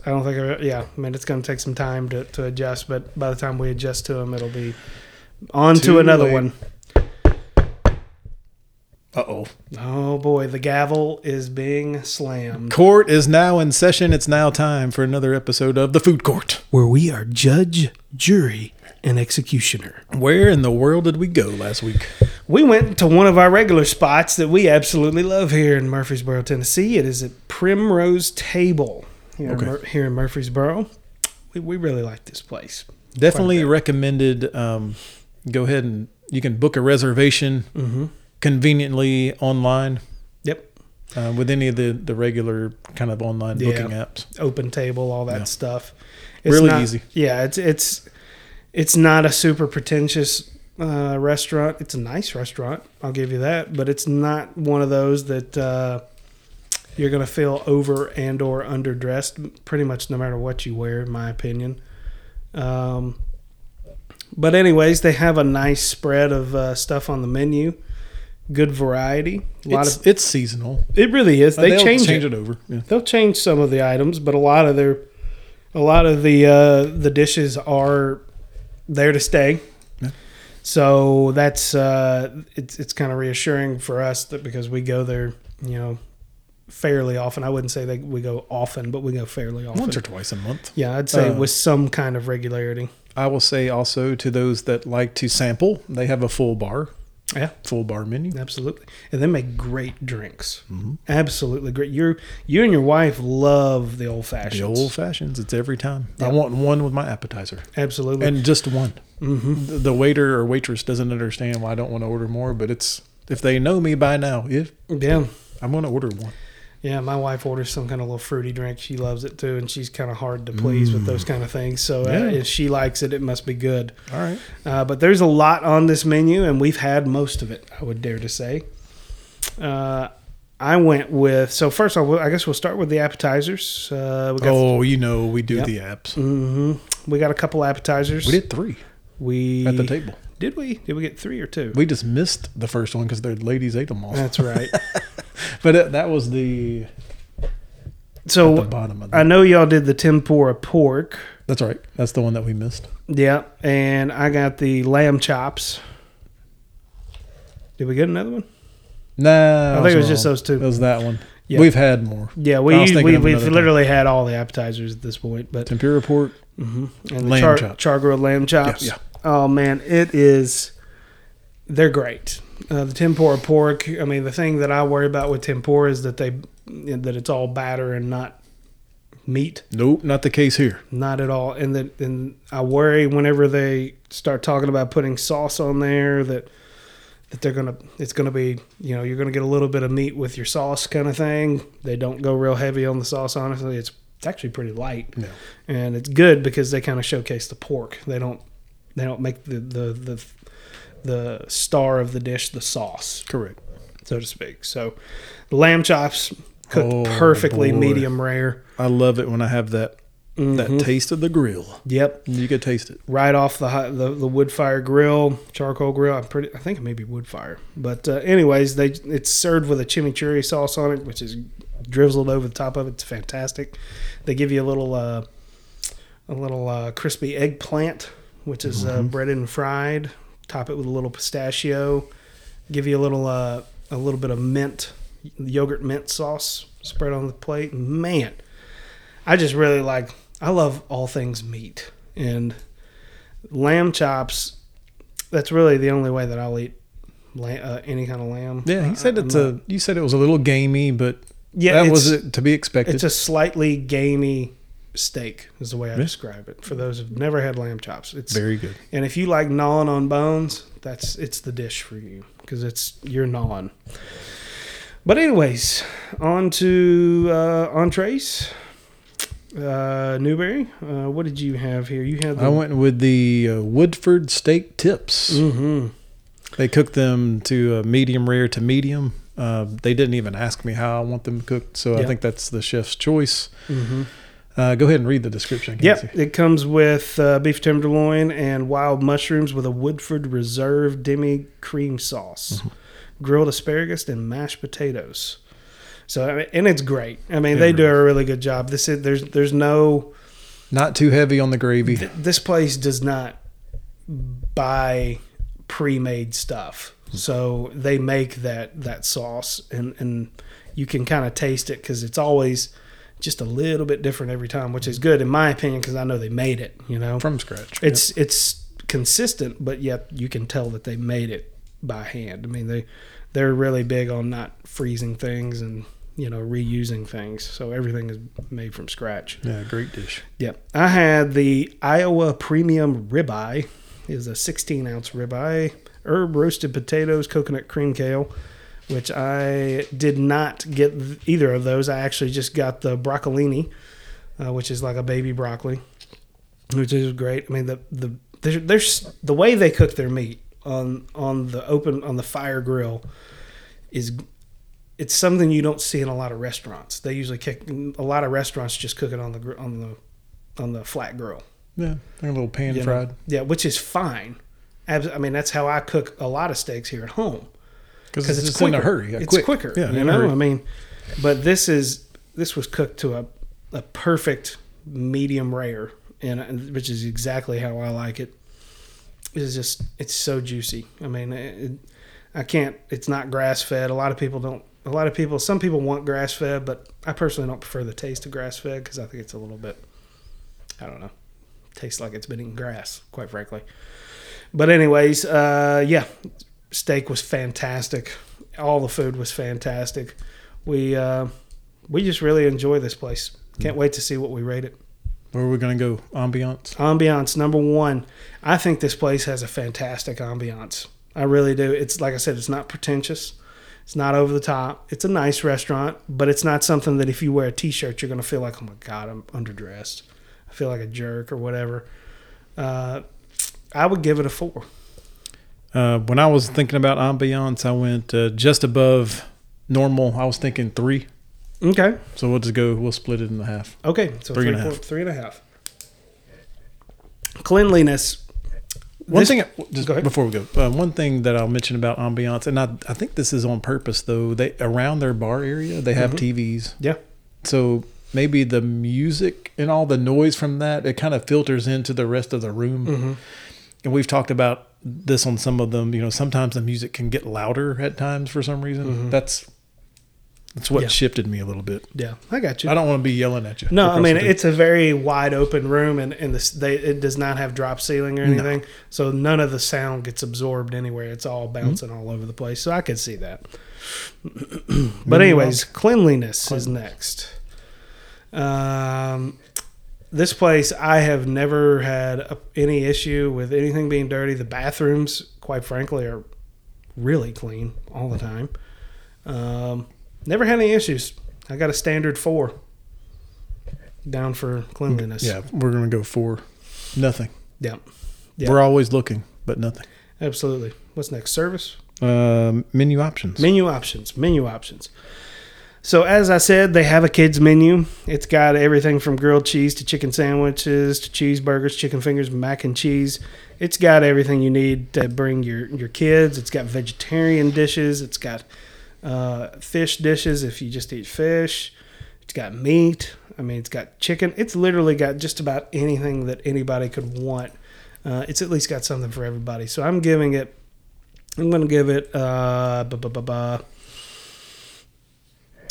I don't think, I, yeah, I mean, it's going to take some time to, to adjust, but by the time we adjust to them, it'll be on Too to another late. one. Uh oh. Oh boy, the gavel is being slammed. Court is now in session. It's now time for another episode of The Food Court. Where we are judge, jury, and executioner. Where in the world did we go last week? We went to one of our regular spots that we absolutely love here in Murfreesboro, Tennessee. It is at Primrose Table here, Okay. in, Mur- here in Murfreesboro. We, we really like this place. Definitely recommended. Um, go ahead and you can book a reservation Mm-hmm. Conveniently online Yep. uh, with any of the, the regular kind of online Yeah. booking apps. OpenTable, all that Yeah. stuff. Really not- easy. Yeah, it's it's it's not a super pretentious uh, restaurant. It's a nice restaurant. I'll give you that, but it's not one of those that uh, you're going to feel over and or underdressed. Pretty much, no matter what you wear, in my opinion. Um, but anyways, they have a nice spread of uh, stuff on the menu. Good variety. A lot It's, of it's seasonal. it really is. They change, change it it over. Yeah. they'll change some of the items, but a lot of their a lot of the uh, the dishes are there to stay. Yeah. So that's uh, it's it's kind of reassuring for us that because we go there, you know, fairly often. I wouldn't say that we go often, but we go fairly often. Once or twice a month. yeah, I'd say Uh, with some kind of regularity. I will say also to those that like to sample, they have a full bar, Yeah, full bar menu. absolutely, and they make great drinks. Mhm. Absolutely great. You you and your wife love the old fashioned. The fashions. old fashions. It's every time. I want one with my appetizer Absolutely. and just one. hmm The, the waiter or waitress doesn't understand why I don't want to order more, but it's if they know me by now, if Yeah. I'm going to order one. Yeah, my wife orders some kind of little fruity drink. She loves it too, and she's kind of hard to please with those kind of things. So uh, if she likes it, it must be good. All right. Uh, but there's a lot on this menu, and we've had most of it. I would dare to say. Uh, I went with so first. I'll, I guess we'll start with the appetizers. Uh, we got Oh, you know we do Yep. the apps. hmm we got a couple appetizers. We did three We at the table. Did we? Did we get three or two? We just missed the first one because the ladies ate them all. That's right. But it, that was the So the bottom of I know y'all did the tempura pork. That's right. That's the one that we missed. Yeah, and I got the lamb chops. Did we get another one? Nah, I think it was just those two. It was that one. Yeah. We've had more. Yeah, we we we've another literally had all the appetizers at this point, but Tempura pork. mhm. and the Lamb char, chop. char grilled lamb chops. Yeah, Oh man, it is. They're great. Uh, the tempura pork. I mean, the thing that I worry about with tempura is that they that it's all batter and not meat. Nope, not the case here. Not at all. And that and I worry whenever they start talking about putting sauce on there that that they're gonna it's gonna be you know you're gonna get a little bit of meat with your sauce kind of thing. They don't go real heavy on the sauce. Honestly, it's it's actually pretty light, No. and it's good because they kind of showcase the pork. They don't they don't make the the the the star of the dish the sauce Correct. so to speak. So the lamb chops cooked Oh, perfectly boy. medium rare. I love it when I have that Mhm. that taste of the grill. Yep, You can taste it. right off the hot, the the wood fire grill, charcoal grill. I'm pretty. I think it may be wood fire. But uh, anyways, they it's served with a chimichurri sauce on it, which is drizzled over the top of it. It's fantastic. They give you a little uh, a little uh, crispy eggplant, which is uh, breaded and fried. Top it with a little pistachio. Give you a little uh, a little bit of mint, yogurt mint sauce spread on the plate. Man, I just really like. I love all things meat and lamb chops. That's really the only way that I'll eat lamb, uh, any kind of lamb. Yeah, he said I- it's a. You said it was a little gamey, but yeah. that was it to be expected. It's a slightly gamey steak, is the way I Yeah. describe it. For those who've never had lamb chops, it's Very good. and if you like gnawing on bones, that's it's the dish for you because it's you're gnawing. But anyways, on to uh, entrees. Uh, Newberry, uh, what did you have here? You had the I went with the uh, Woodford steak tips. Mm-hmm. They cooked them to a medium rare to medium. Uh, they didn't even ask me how I want them cooked, so I think that's the chef's choice. hmm Uh, go ahead and read the description. Casey. Yep, it comes with uh, beef tenderloin and wild mushrooms with a Woodford Reserve demi cream sauce, Mm-hmm. grilled asparagus, and mashed potatoes. So I mean, and it's great. I mean, they do a really good job. This is there's there's no Not too heavy on the gravy. th- this place does not buy pre-made stuff. So they make that that sauce and and you can kind of taste it cuz it's always just a little bit different every time, which is good in my opinion cuz I know they made it, you know. from scratch. It's it's consistent, but yet you can tell that they made it by hand. I mean, they they're really big on not freezing things and you know reusing things. So everything is made from scratch. yeah, great dish. Yep. I had the Iowa Premium Ribeye. It is a 16 ounce ribeye, herb roasted potatoes, coconut cream kale, which I did not get either of those. I actually just got the broccolini, uh, which is like a baby broccoli, which is great. I mean, the the there's, the way they cook their meat on on the open on the fire grill is it's something you don't see in a lot of restaurants. They usually kick a lot of restaurants just cook it on the on the on the flat grill. Yeah, they're a little pan you know? fried Yeah, which is fine. I mean, that's how I cook a lot of steaks here at home because it's, it's, in a hurry. Yeah, it's quick. quicker. Yeah, you know. hurry. I mean, but this is this was cooked to a a perfect medium rare, and and- which is exactly how I like it. It's just it's so juicy. I mean, it, I can't. It's not grass fed. A lot of people don't. A lot of people. Some people want grass fed, but I personally don't prefer the taste of grass fed because I think it's a little bit. I don't know. Tastes like it's been eating grass, quite frankly. But anyways, uh, yeah, steak was fantastic. All the food was fantastic. We uh, we just really enjoy this place. Can't wait to see what we rate it. Where are we gonna go? Ambiance. Ambiance number one. I think this place has a fantastic ambiance. I really do. It's like I said, it's not pretentious. It's not over the top. It's a nice restaurant, but it's not something that if you wear a t-shirt, you're going to feel like, oh my god, I'm underdressed. I feel like a jerk or whatever. Uh, I would give it a four. Uh, when I was thinking about ambiance, I went uh, just above normal. I was thinking three, Okay. so we'll just go. We'll split it in half. Okay. So Three three, and a half. three and a half. Cleanliness. One This- thing, just Go ahead. before we go, uh, one thing that I'll mention about ambiance, and I, I think this is on purpose though. They around their bar area, they have Mhm. TVs, Yeah. so maybe the music and all the noise from that it kind of filters into the rest of the room. Mm-hmm. And we've talked about this on some of them. You know, sometimes the music can get louder at times for some reason. That's that's what Mm-hmm. Yeah. shifted me a little bit. Yeah, I got you. I don't want to be yelling at you. No, I mean it's a very wide open room, and and this they it does not have drop ceiling or anything, so none of the sound gets absorbed anywhere. It's all bouncing all over the place. So I could see that. but anyways, cleanliness is next. Um, this place I have never had a, any issue with anything being dirty. The bathrooms, quite frankly, are really clean all the time. Um, never had any issues. I got a standard four down for cleanliness. yeah, we're gonna go for nothing. Yeah. Yeah. We're always looking, but nothing. Absolutely. What's next? Service? Um, menu options. Menu options. Menu options. So as I said, they have a kids menu. It's got everything from grilled cheese to chicken sandwiches to cheeseburgers, chicken fingers, mac and cheese. It's got everything you need to bring your your kids. It's got vegetarian dishes. It's got uh, fish dishes if you just eat fish. It's got meat. I mean, it's got chicken. It's literally got just about anything that anybody could want. Uh, it's at least got something for everybody. So I'm giving it. I'm going to give it. Uh,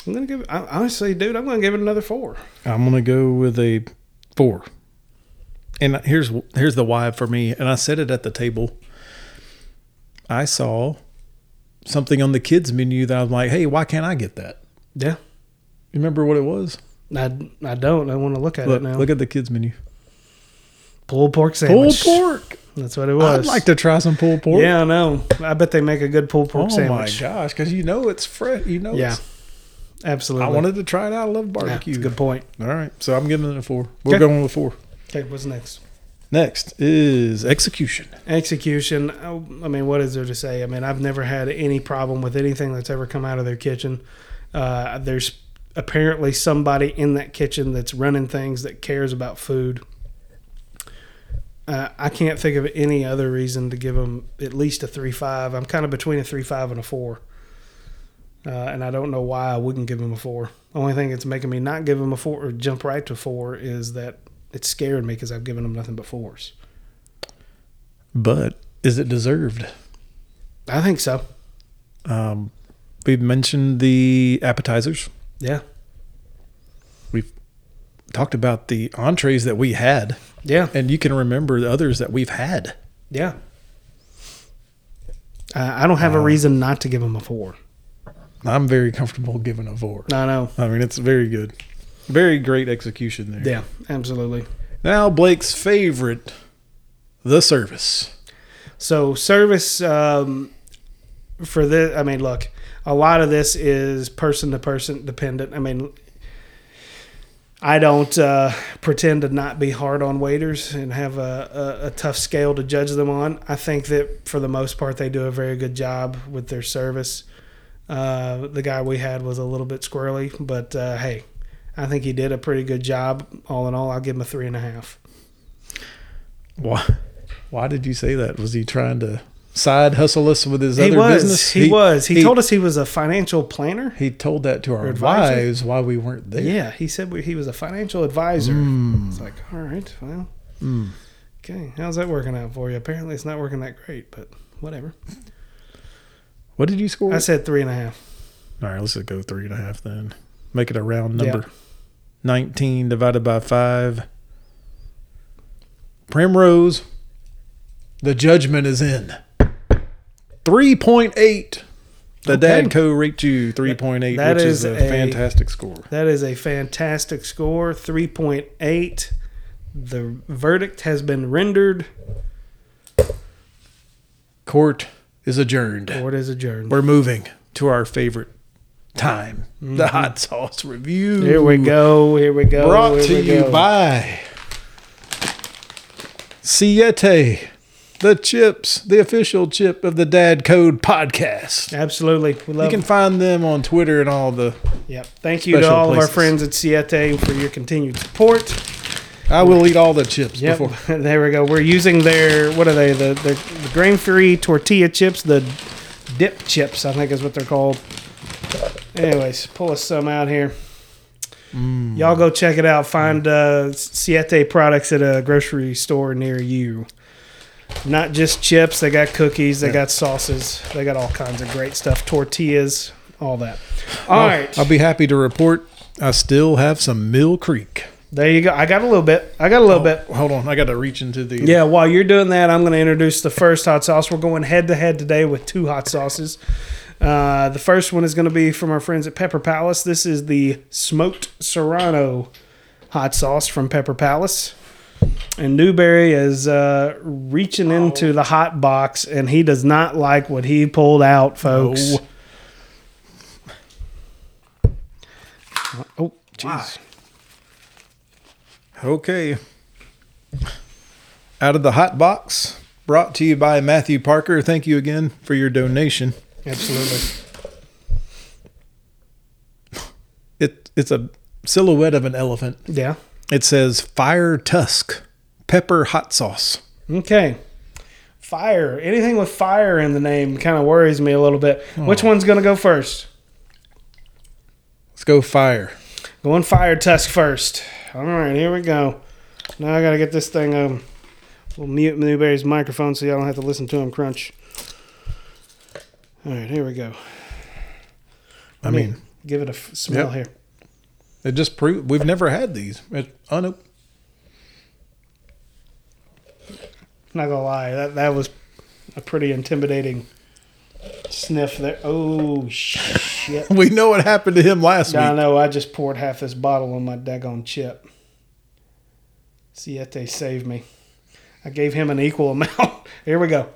I'm going to give it. I, honestly, dude, I'm going to give it another four. I'm gonna go with a four. And here's here's the why for me. And I said it at the table. I saw something on the kids menu that I was like, "Hey, why can't I get that?" Yeah. You remember what it was? I, I don't. I want to look at Look, it now. look at the kids menu. pulled pork sandwich. Pulled pork. That's what it was. I'd like to try some pulled pork. Yeah, I know. I bet they make a good pulled pork oh sandwich. my gosh, because you know it's fresh. You know, Yeah, it's, absolutely. I wanted to try it out. I love Yeah, barbecue. a good point. All right, so I'm giving it a four. We're Okay. going with four. Okay, what's next? Next is execution. Execution. oh, I mean, what is there to say? I mean, I've never had any problem with anything that's ever come out of their kitchen. Uh, there's apparently somebody in that kitchen that's running things that cares about food. Uh, I can't think of any other reason to give them at least a three five. I'm kind of between a three five and a four, uh, and I don't know why I wouldn't give them a four. Only thing that's making me not give them a four or jump right to four is that it's scared me because I've given them nothing but fours. But is it deserved? I think so. Um, we've mentioned the appetizers. Yeah. We've talked about the entrees that we had, Yeah. and you can remember the others that we've had. Yeah. Uh, I don't have a Uh, reason not to give him a four. I'm very comfortable giving a four. I know. I mean, it's very good. Very great execution there. Yeah, absolutely. Now, Blake's favorite, the service. So service um, for this, I mean, look, a lot of this is person to person dependent. I mean, I don't uh, pretend to not be hard on waiters and have a, a, a tough scale to judge them on. I think that for the most part, they do a very good job with their service. Uh, the guy we had was a little bit squirrely, but uh, hey, I think he did a pretty good job. All in all, I'll give him a three and a half. Why? Why did you say that? Was he trying to side hustle us with his He other was. business? He, was. He, told us he was a financial planner. He told that to our Advisor? wives while we weren't there. Yeah, he said we, he was a financial advisor. Mm. It's like, all right, well, Mm. okay. How's that working out for you? Apparently, it's not working that great, but whatever. What did you score? I said three and a half. All right, let's just go three and a half then. Make it a round Yeah. number. 19 divided by 5. Primrose, the judgment is in. 3.8. The Okay. dad co rate you 3.8, That which is is, a, a- fantastic score. That is a fantastic score. Three point eight. The verdict has been rendered. Court is adjourned. Court is adjourned. We're moving to our favorite time the hot sauce review. Mm-hmm. Here we go. Here we go. Brought here to you go. by Siete, the chips, the official chip of the Dad Code podcast. Absolutely, we love. You can find them on Twitter and all the. Yep. Thank you to all of our friends at Siete for your continued support. I will eat all the chips Yep. before. there we go. We're using their what are they? The the, the grain free tortilla chips, the dip chips, I think is what they're called. Anyways, pull us some out here. Y'all go check it out. Find uh, Siete products at a grocery store near you. Not just chips, they got cookies, they Yeah. got sauces, they got all kinds of great stuff, tortillas, all that. All right, I'll be happy to report I still have some Mill Creek. There you go. I got a little bit. I got a little bit. Hold on, I got to reach into the. Yeah, while you're doing that, I'm going to introduce the first hot sauce. We're going head to head today with two hot sauces. Uh, the first one is going to be from our friends at Pepper Palace. This is the smoked serrano hot sauce from Pepper Palace. And Newberry is uh, reaching into the hot box, and he does not like what he pulled out, folks. No. Oh, jeez. Okay. Out of the hot box, brought to you by Matthew Parker. Thank you again for your donation. Absolutely. It it's a silhouette of an elephant. Yeah. It says Fire Tusk Pepper Hot Sauce. Okay. Fire. Anything with fire in the name kind of worries me a little bit. Hmm. Which one's going to go first? Let's go fire. Going fire tusk first. All right, here we go. Now I got to get this thing. Um, we'll mute Newberry's microphone so y'all don't have to listen to him crunch. All right, here we go. I Let me mean, give it a f- smell Yep. here. it just proved we've never had these. It, oh no, Not gonna lie, that that was a pretty intimidating sniff there. Oh shit! we know what happened to him last night. I week. know. I just poured half this bottle on my daggone chip. Siete saved me. I gave him an equal amount. Here we go.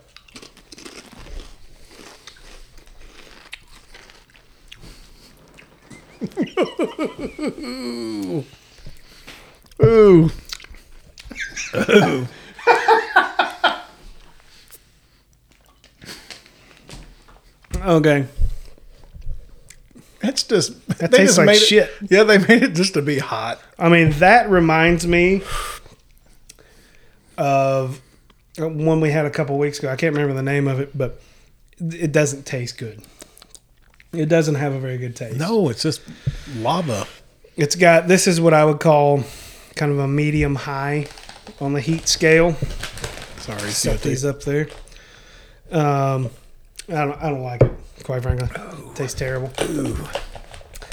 Ooh. Ooh, Okay. it's just That they tastes just like made it- shit. yeah, they made it just to be hot. I mean, that reminds me of one we had a couple weeks ago. I can't remember the name of it, but it doesn't taste good. It doesn't have a very good taste. No, it's just lava. It's got this is what I would call kind of a medium high on the heat scale. Sorry, Set these up there. Um, I don't I don't like it quite frankly. It tastes terrible. Ooh.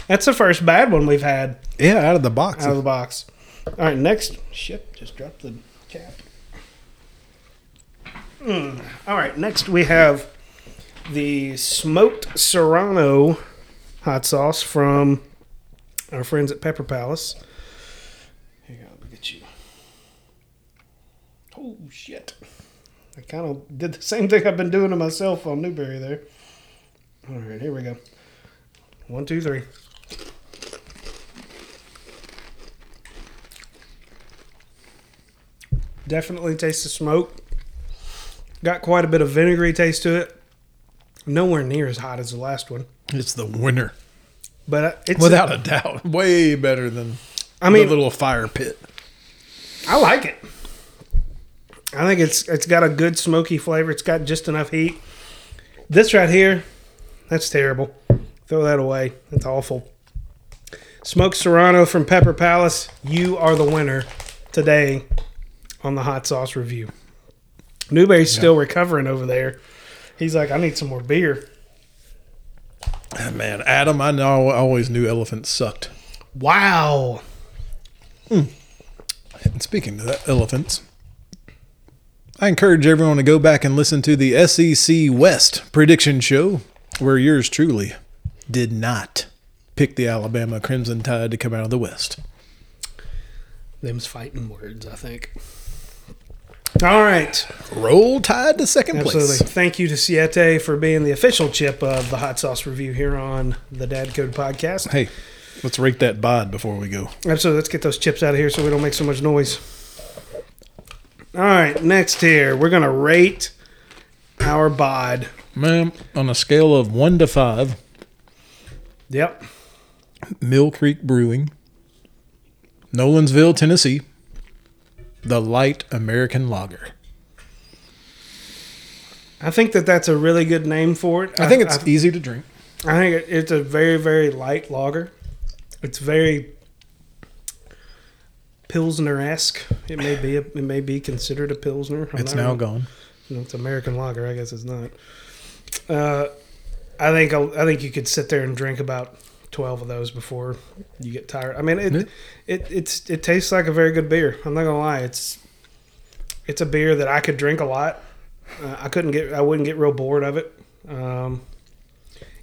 That's the first bad one we've had Yeah, out of the box. out of the box. All right, next. Shit, just dropped the cap. Mm. All right, next we have the smoked serrano hot sauce from our friends at Pepper Palace. Here you go, look at you. Oh shit! I kind of did the same thing I've been doing to myself on Newberry there. All right, here we go. One, two, three. Definitely tastes the smoke. Got quite a bit of vinegary taste to it. Nowhere near as hot as the last one, it's the winner, but uh, it's without a doubt. Way better than I mean, the little fire pit. I like it. I think it's it's got a good smoky flavor. It's got just enough heat. This right here, that's terrible. Throw that away. That's awful. Smoked Serrano from Pepper Palace. You are the winner today on the hot sauce review. Newberry's still recovering over there. He's like, I need some more beer. Ah, Man, Adam, I know I always knew elephants sucked. Wow. And speaking of that, elephants, I encourage everyone to go back and listen to the SEC West prediction show, where yours truly did not pick the Alabama Crimson Tide to come out of the West. Them's fighting words, I think. All right. Roll Tide to second Absolutely. place. Absolutely. Thank you to Siete for being the official chip of the hot sauce review here on the Dad Code podcast. Hey, let's rate that bod before we go. Absolutely. Let's get those chips out of here so we don't make so much noise. All right. Next here, we're going to rate our bod. Ma'am, on a scale of one to five, Yep. Mill Creek Brewing, Nolensville, Tennessee, the light American lager. I think that that's a really good name for it. I think it's I, easy to drink. I think it's a very, very light lager. It's very pilsner esque. It may be. A, it may be considered a pilsner. I'm It's now gone. No, it's American lager. I guess it's not. Uh, I think I think you could sit there and drink about twelve of those before you get tired. I mean, it it it's it tastes like a very good beer. I'm not gonna lie. It's it's a beer that I could drink a lot. Uh, I couldn't get. I wouldn't get real bored of it. Um,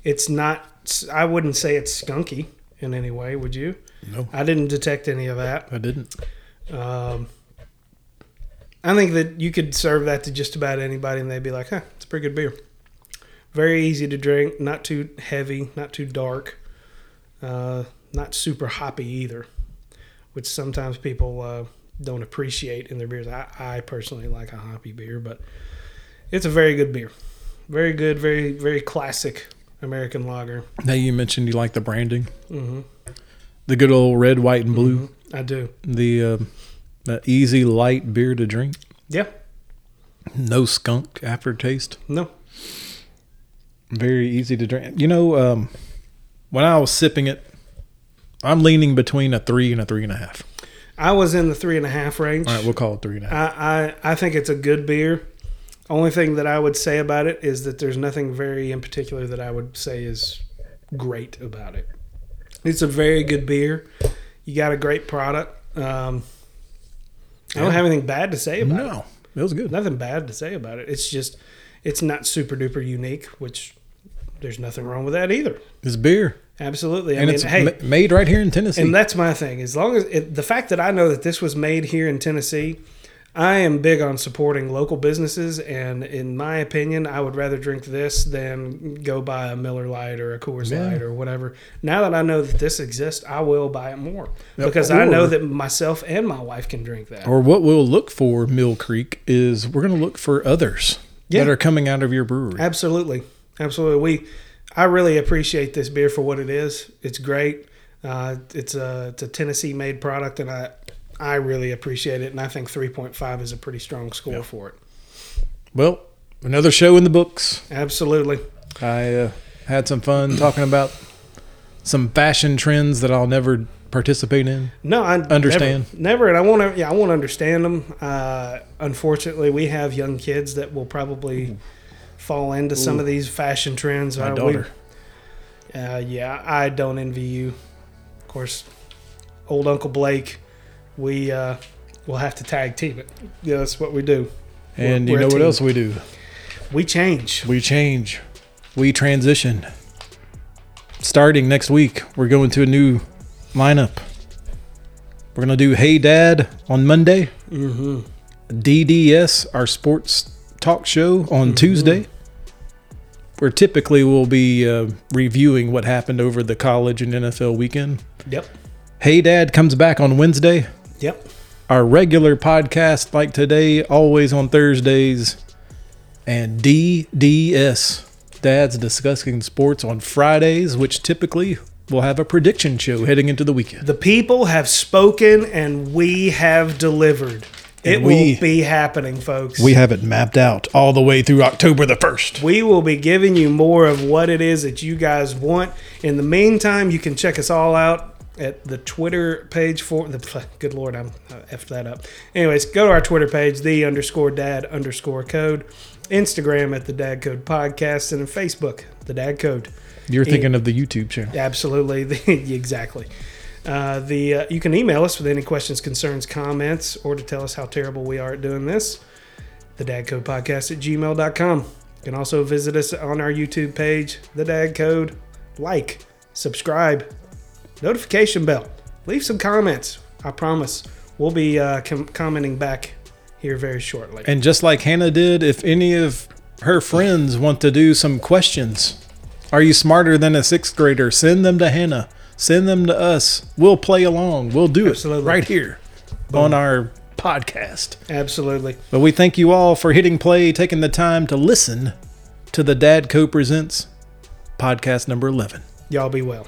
it's not. I wouldn't say it's skunky in any way. Would you? No, I didn't detect any of that. I didn't. Um, I think that you could serve that to just about anybody, and they'd be like, "Huh, it's a pretty good beer." Very easy to drink, not too heavy, not too dark, uh, not super hoppy either, which sometimes people uh, don't appreciate in their beers. I, I personally like a hoppy beer, but it's a very good beer, very good, very very classic American lager. Now you mentioned you like the branding, hmm the good old red, white, and blue. I do. The uh, the easy light beer to drink. Yeah. No skunk aftertaste. No. Very easy to drink. You know, um, when I was sipping it, I'm leaning between a three and a three and a half. I was in the three and a half range. All right, we'll call it three and a half. I, I, I think it's a good beer. Only thing that I would say about it is that there's nothing very in particular that I would say is great about it. It's a very good beer. You got a great product. Um, I don't have anything bad to say about it. no, it was good. Nothing bad to say about it. It's just, it's not super duper unique, which there's nothing wrong with that either. It's beer, Absolutely. I and mean, it's hey, ma- made right here in Tennessee. and that's my thing. As long as it, the fact that I know that this was made here in Tennessee, I am big on supporting local businesses. And in my opinion, I would rather drink this than go buy a Miller Lite or a Coors Yeah. Light or whatever. Now that I know that this exists, I will buy it more because I know that myself and my wife can drink that. or what we'll look for, Mill Creek, is we're going to look for others Yeah. that are coming out of your brewery. Absolutely, absolutely. We, I really appreciate this beer for what it is. It's great. Uh, it's a it's a Tennessee made product, and I I really appreciate it. And I think three point five is a pretty strong score Yeah. for it. Well, another show in the books. Absolutely. I uh, had some fun talking about some fashion trends that I'll never participate in. No, I Understand. never, never and I want to. Yeah, I want to understand them. Uh, unfortunately, we have young kids that will probably fall into some of these fashion trends. My Uh, we- daughter. Uh, yeah, I don't envy you. Of course, old Uncle Blake, we uh, will have to tag team it. Yeah, that's what we do. And We're- you we're know what else we do? We change. We change. We transition. Starting next week, we're going to a new lineup. We're going to do Hey Dad on Monday, Mm-hmm. DDS, our sports talk show on Mhm. Tuesday. Where typically we'll be uh, reviewing what happened over the college and NFL weekend. Yep. Hey Dad comes back on Wednesday. Yep. Our regular podcast, like today, always on Thursdays. And DDS, Dad's Discussing Sports on Fridays, which typically will have a prediction show heading into the weekend. The people have spoken and we have delivered. It we- will be happening, folks. We have it mapped out all the way through October the 1st. We will be giving you more of what it is that you guys want. In the meantime, you can check us all out at the Twitter page for the. Good Lord, I'm uh, effed that up. Anyways, go to our Twitter page, the underscore dad underscore code, Instagram at the Dad Code Podcast, and Facebook, the Dad Code. You're thinking of the YouTube channel. Absolutely, exactly. Uh, the uh, you can email us with any questions, concerns, comments, or to tell us how terrible we are at doing this. The Dad Code Podcast at gmail.com. You can also visit us on our YouTube page, The Dad Code. Like, subscribe, notification bell. Leave some comments. I promise we'll be uh, com- commenting back here very shortly. And just like Hannah did, if any of her friends want to do some questions, are you smarter than a sixth grader? Send them to Hannah. Send them to us. We'll play along. We'll do it right here on our podcast. Absolutely. But we thank you all for hitting play, taking the time to listen to the Dad Co Presents podcast number 11. Y'all be well.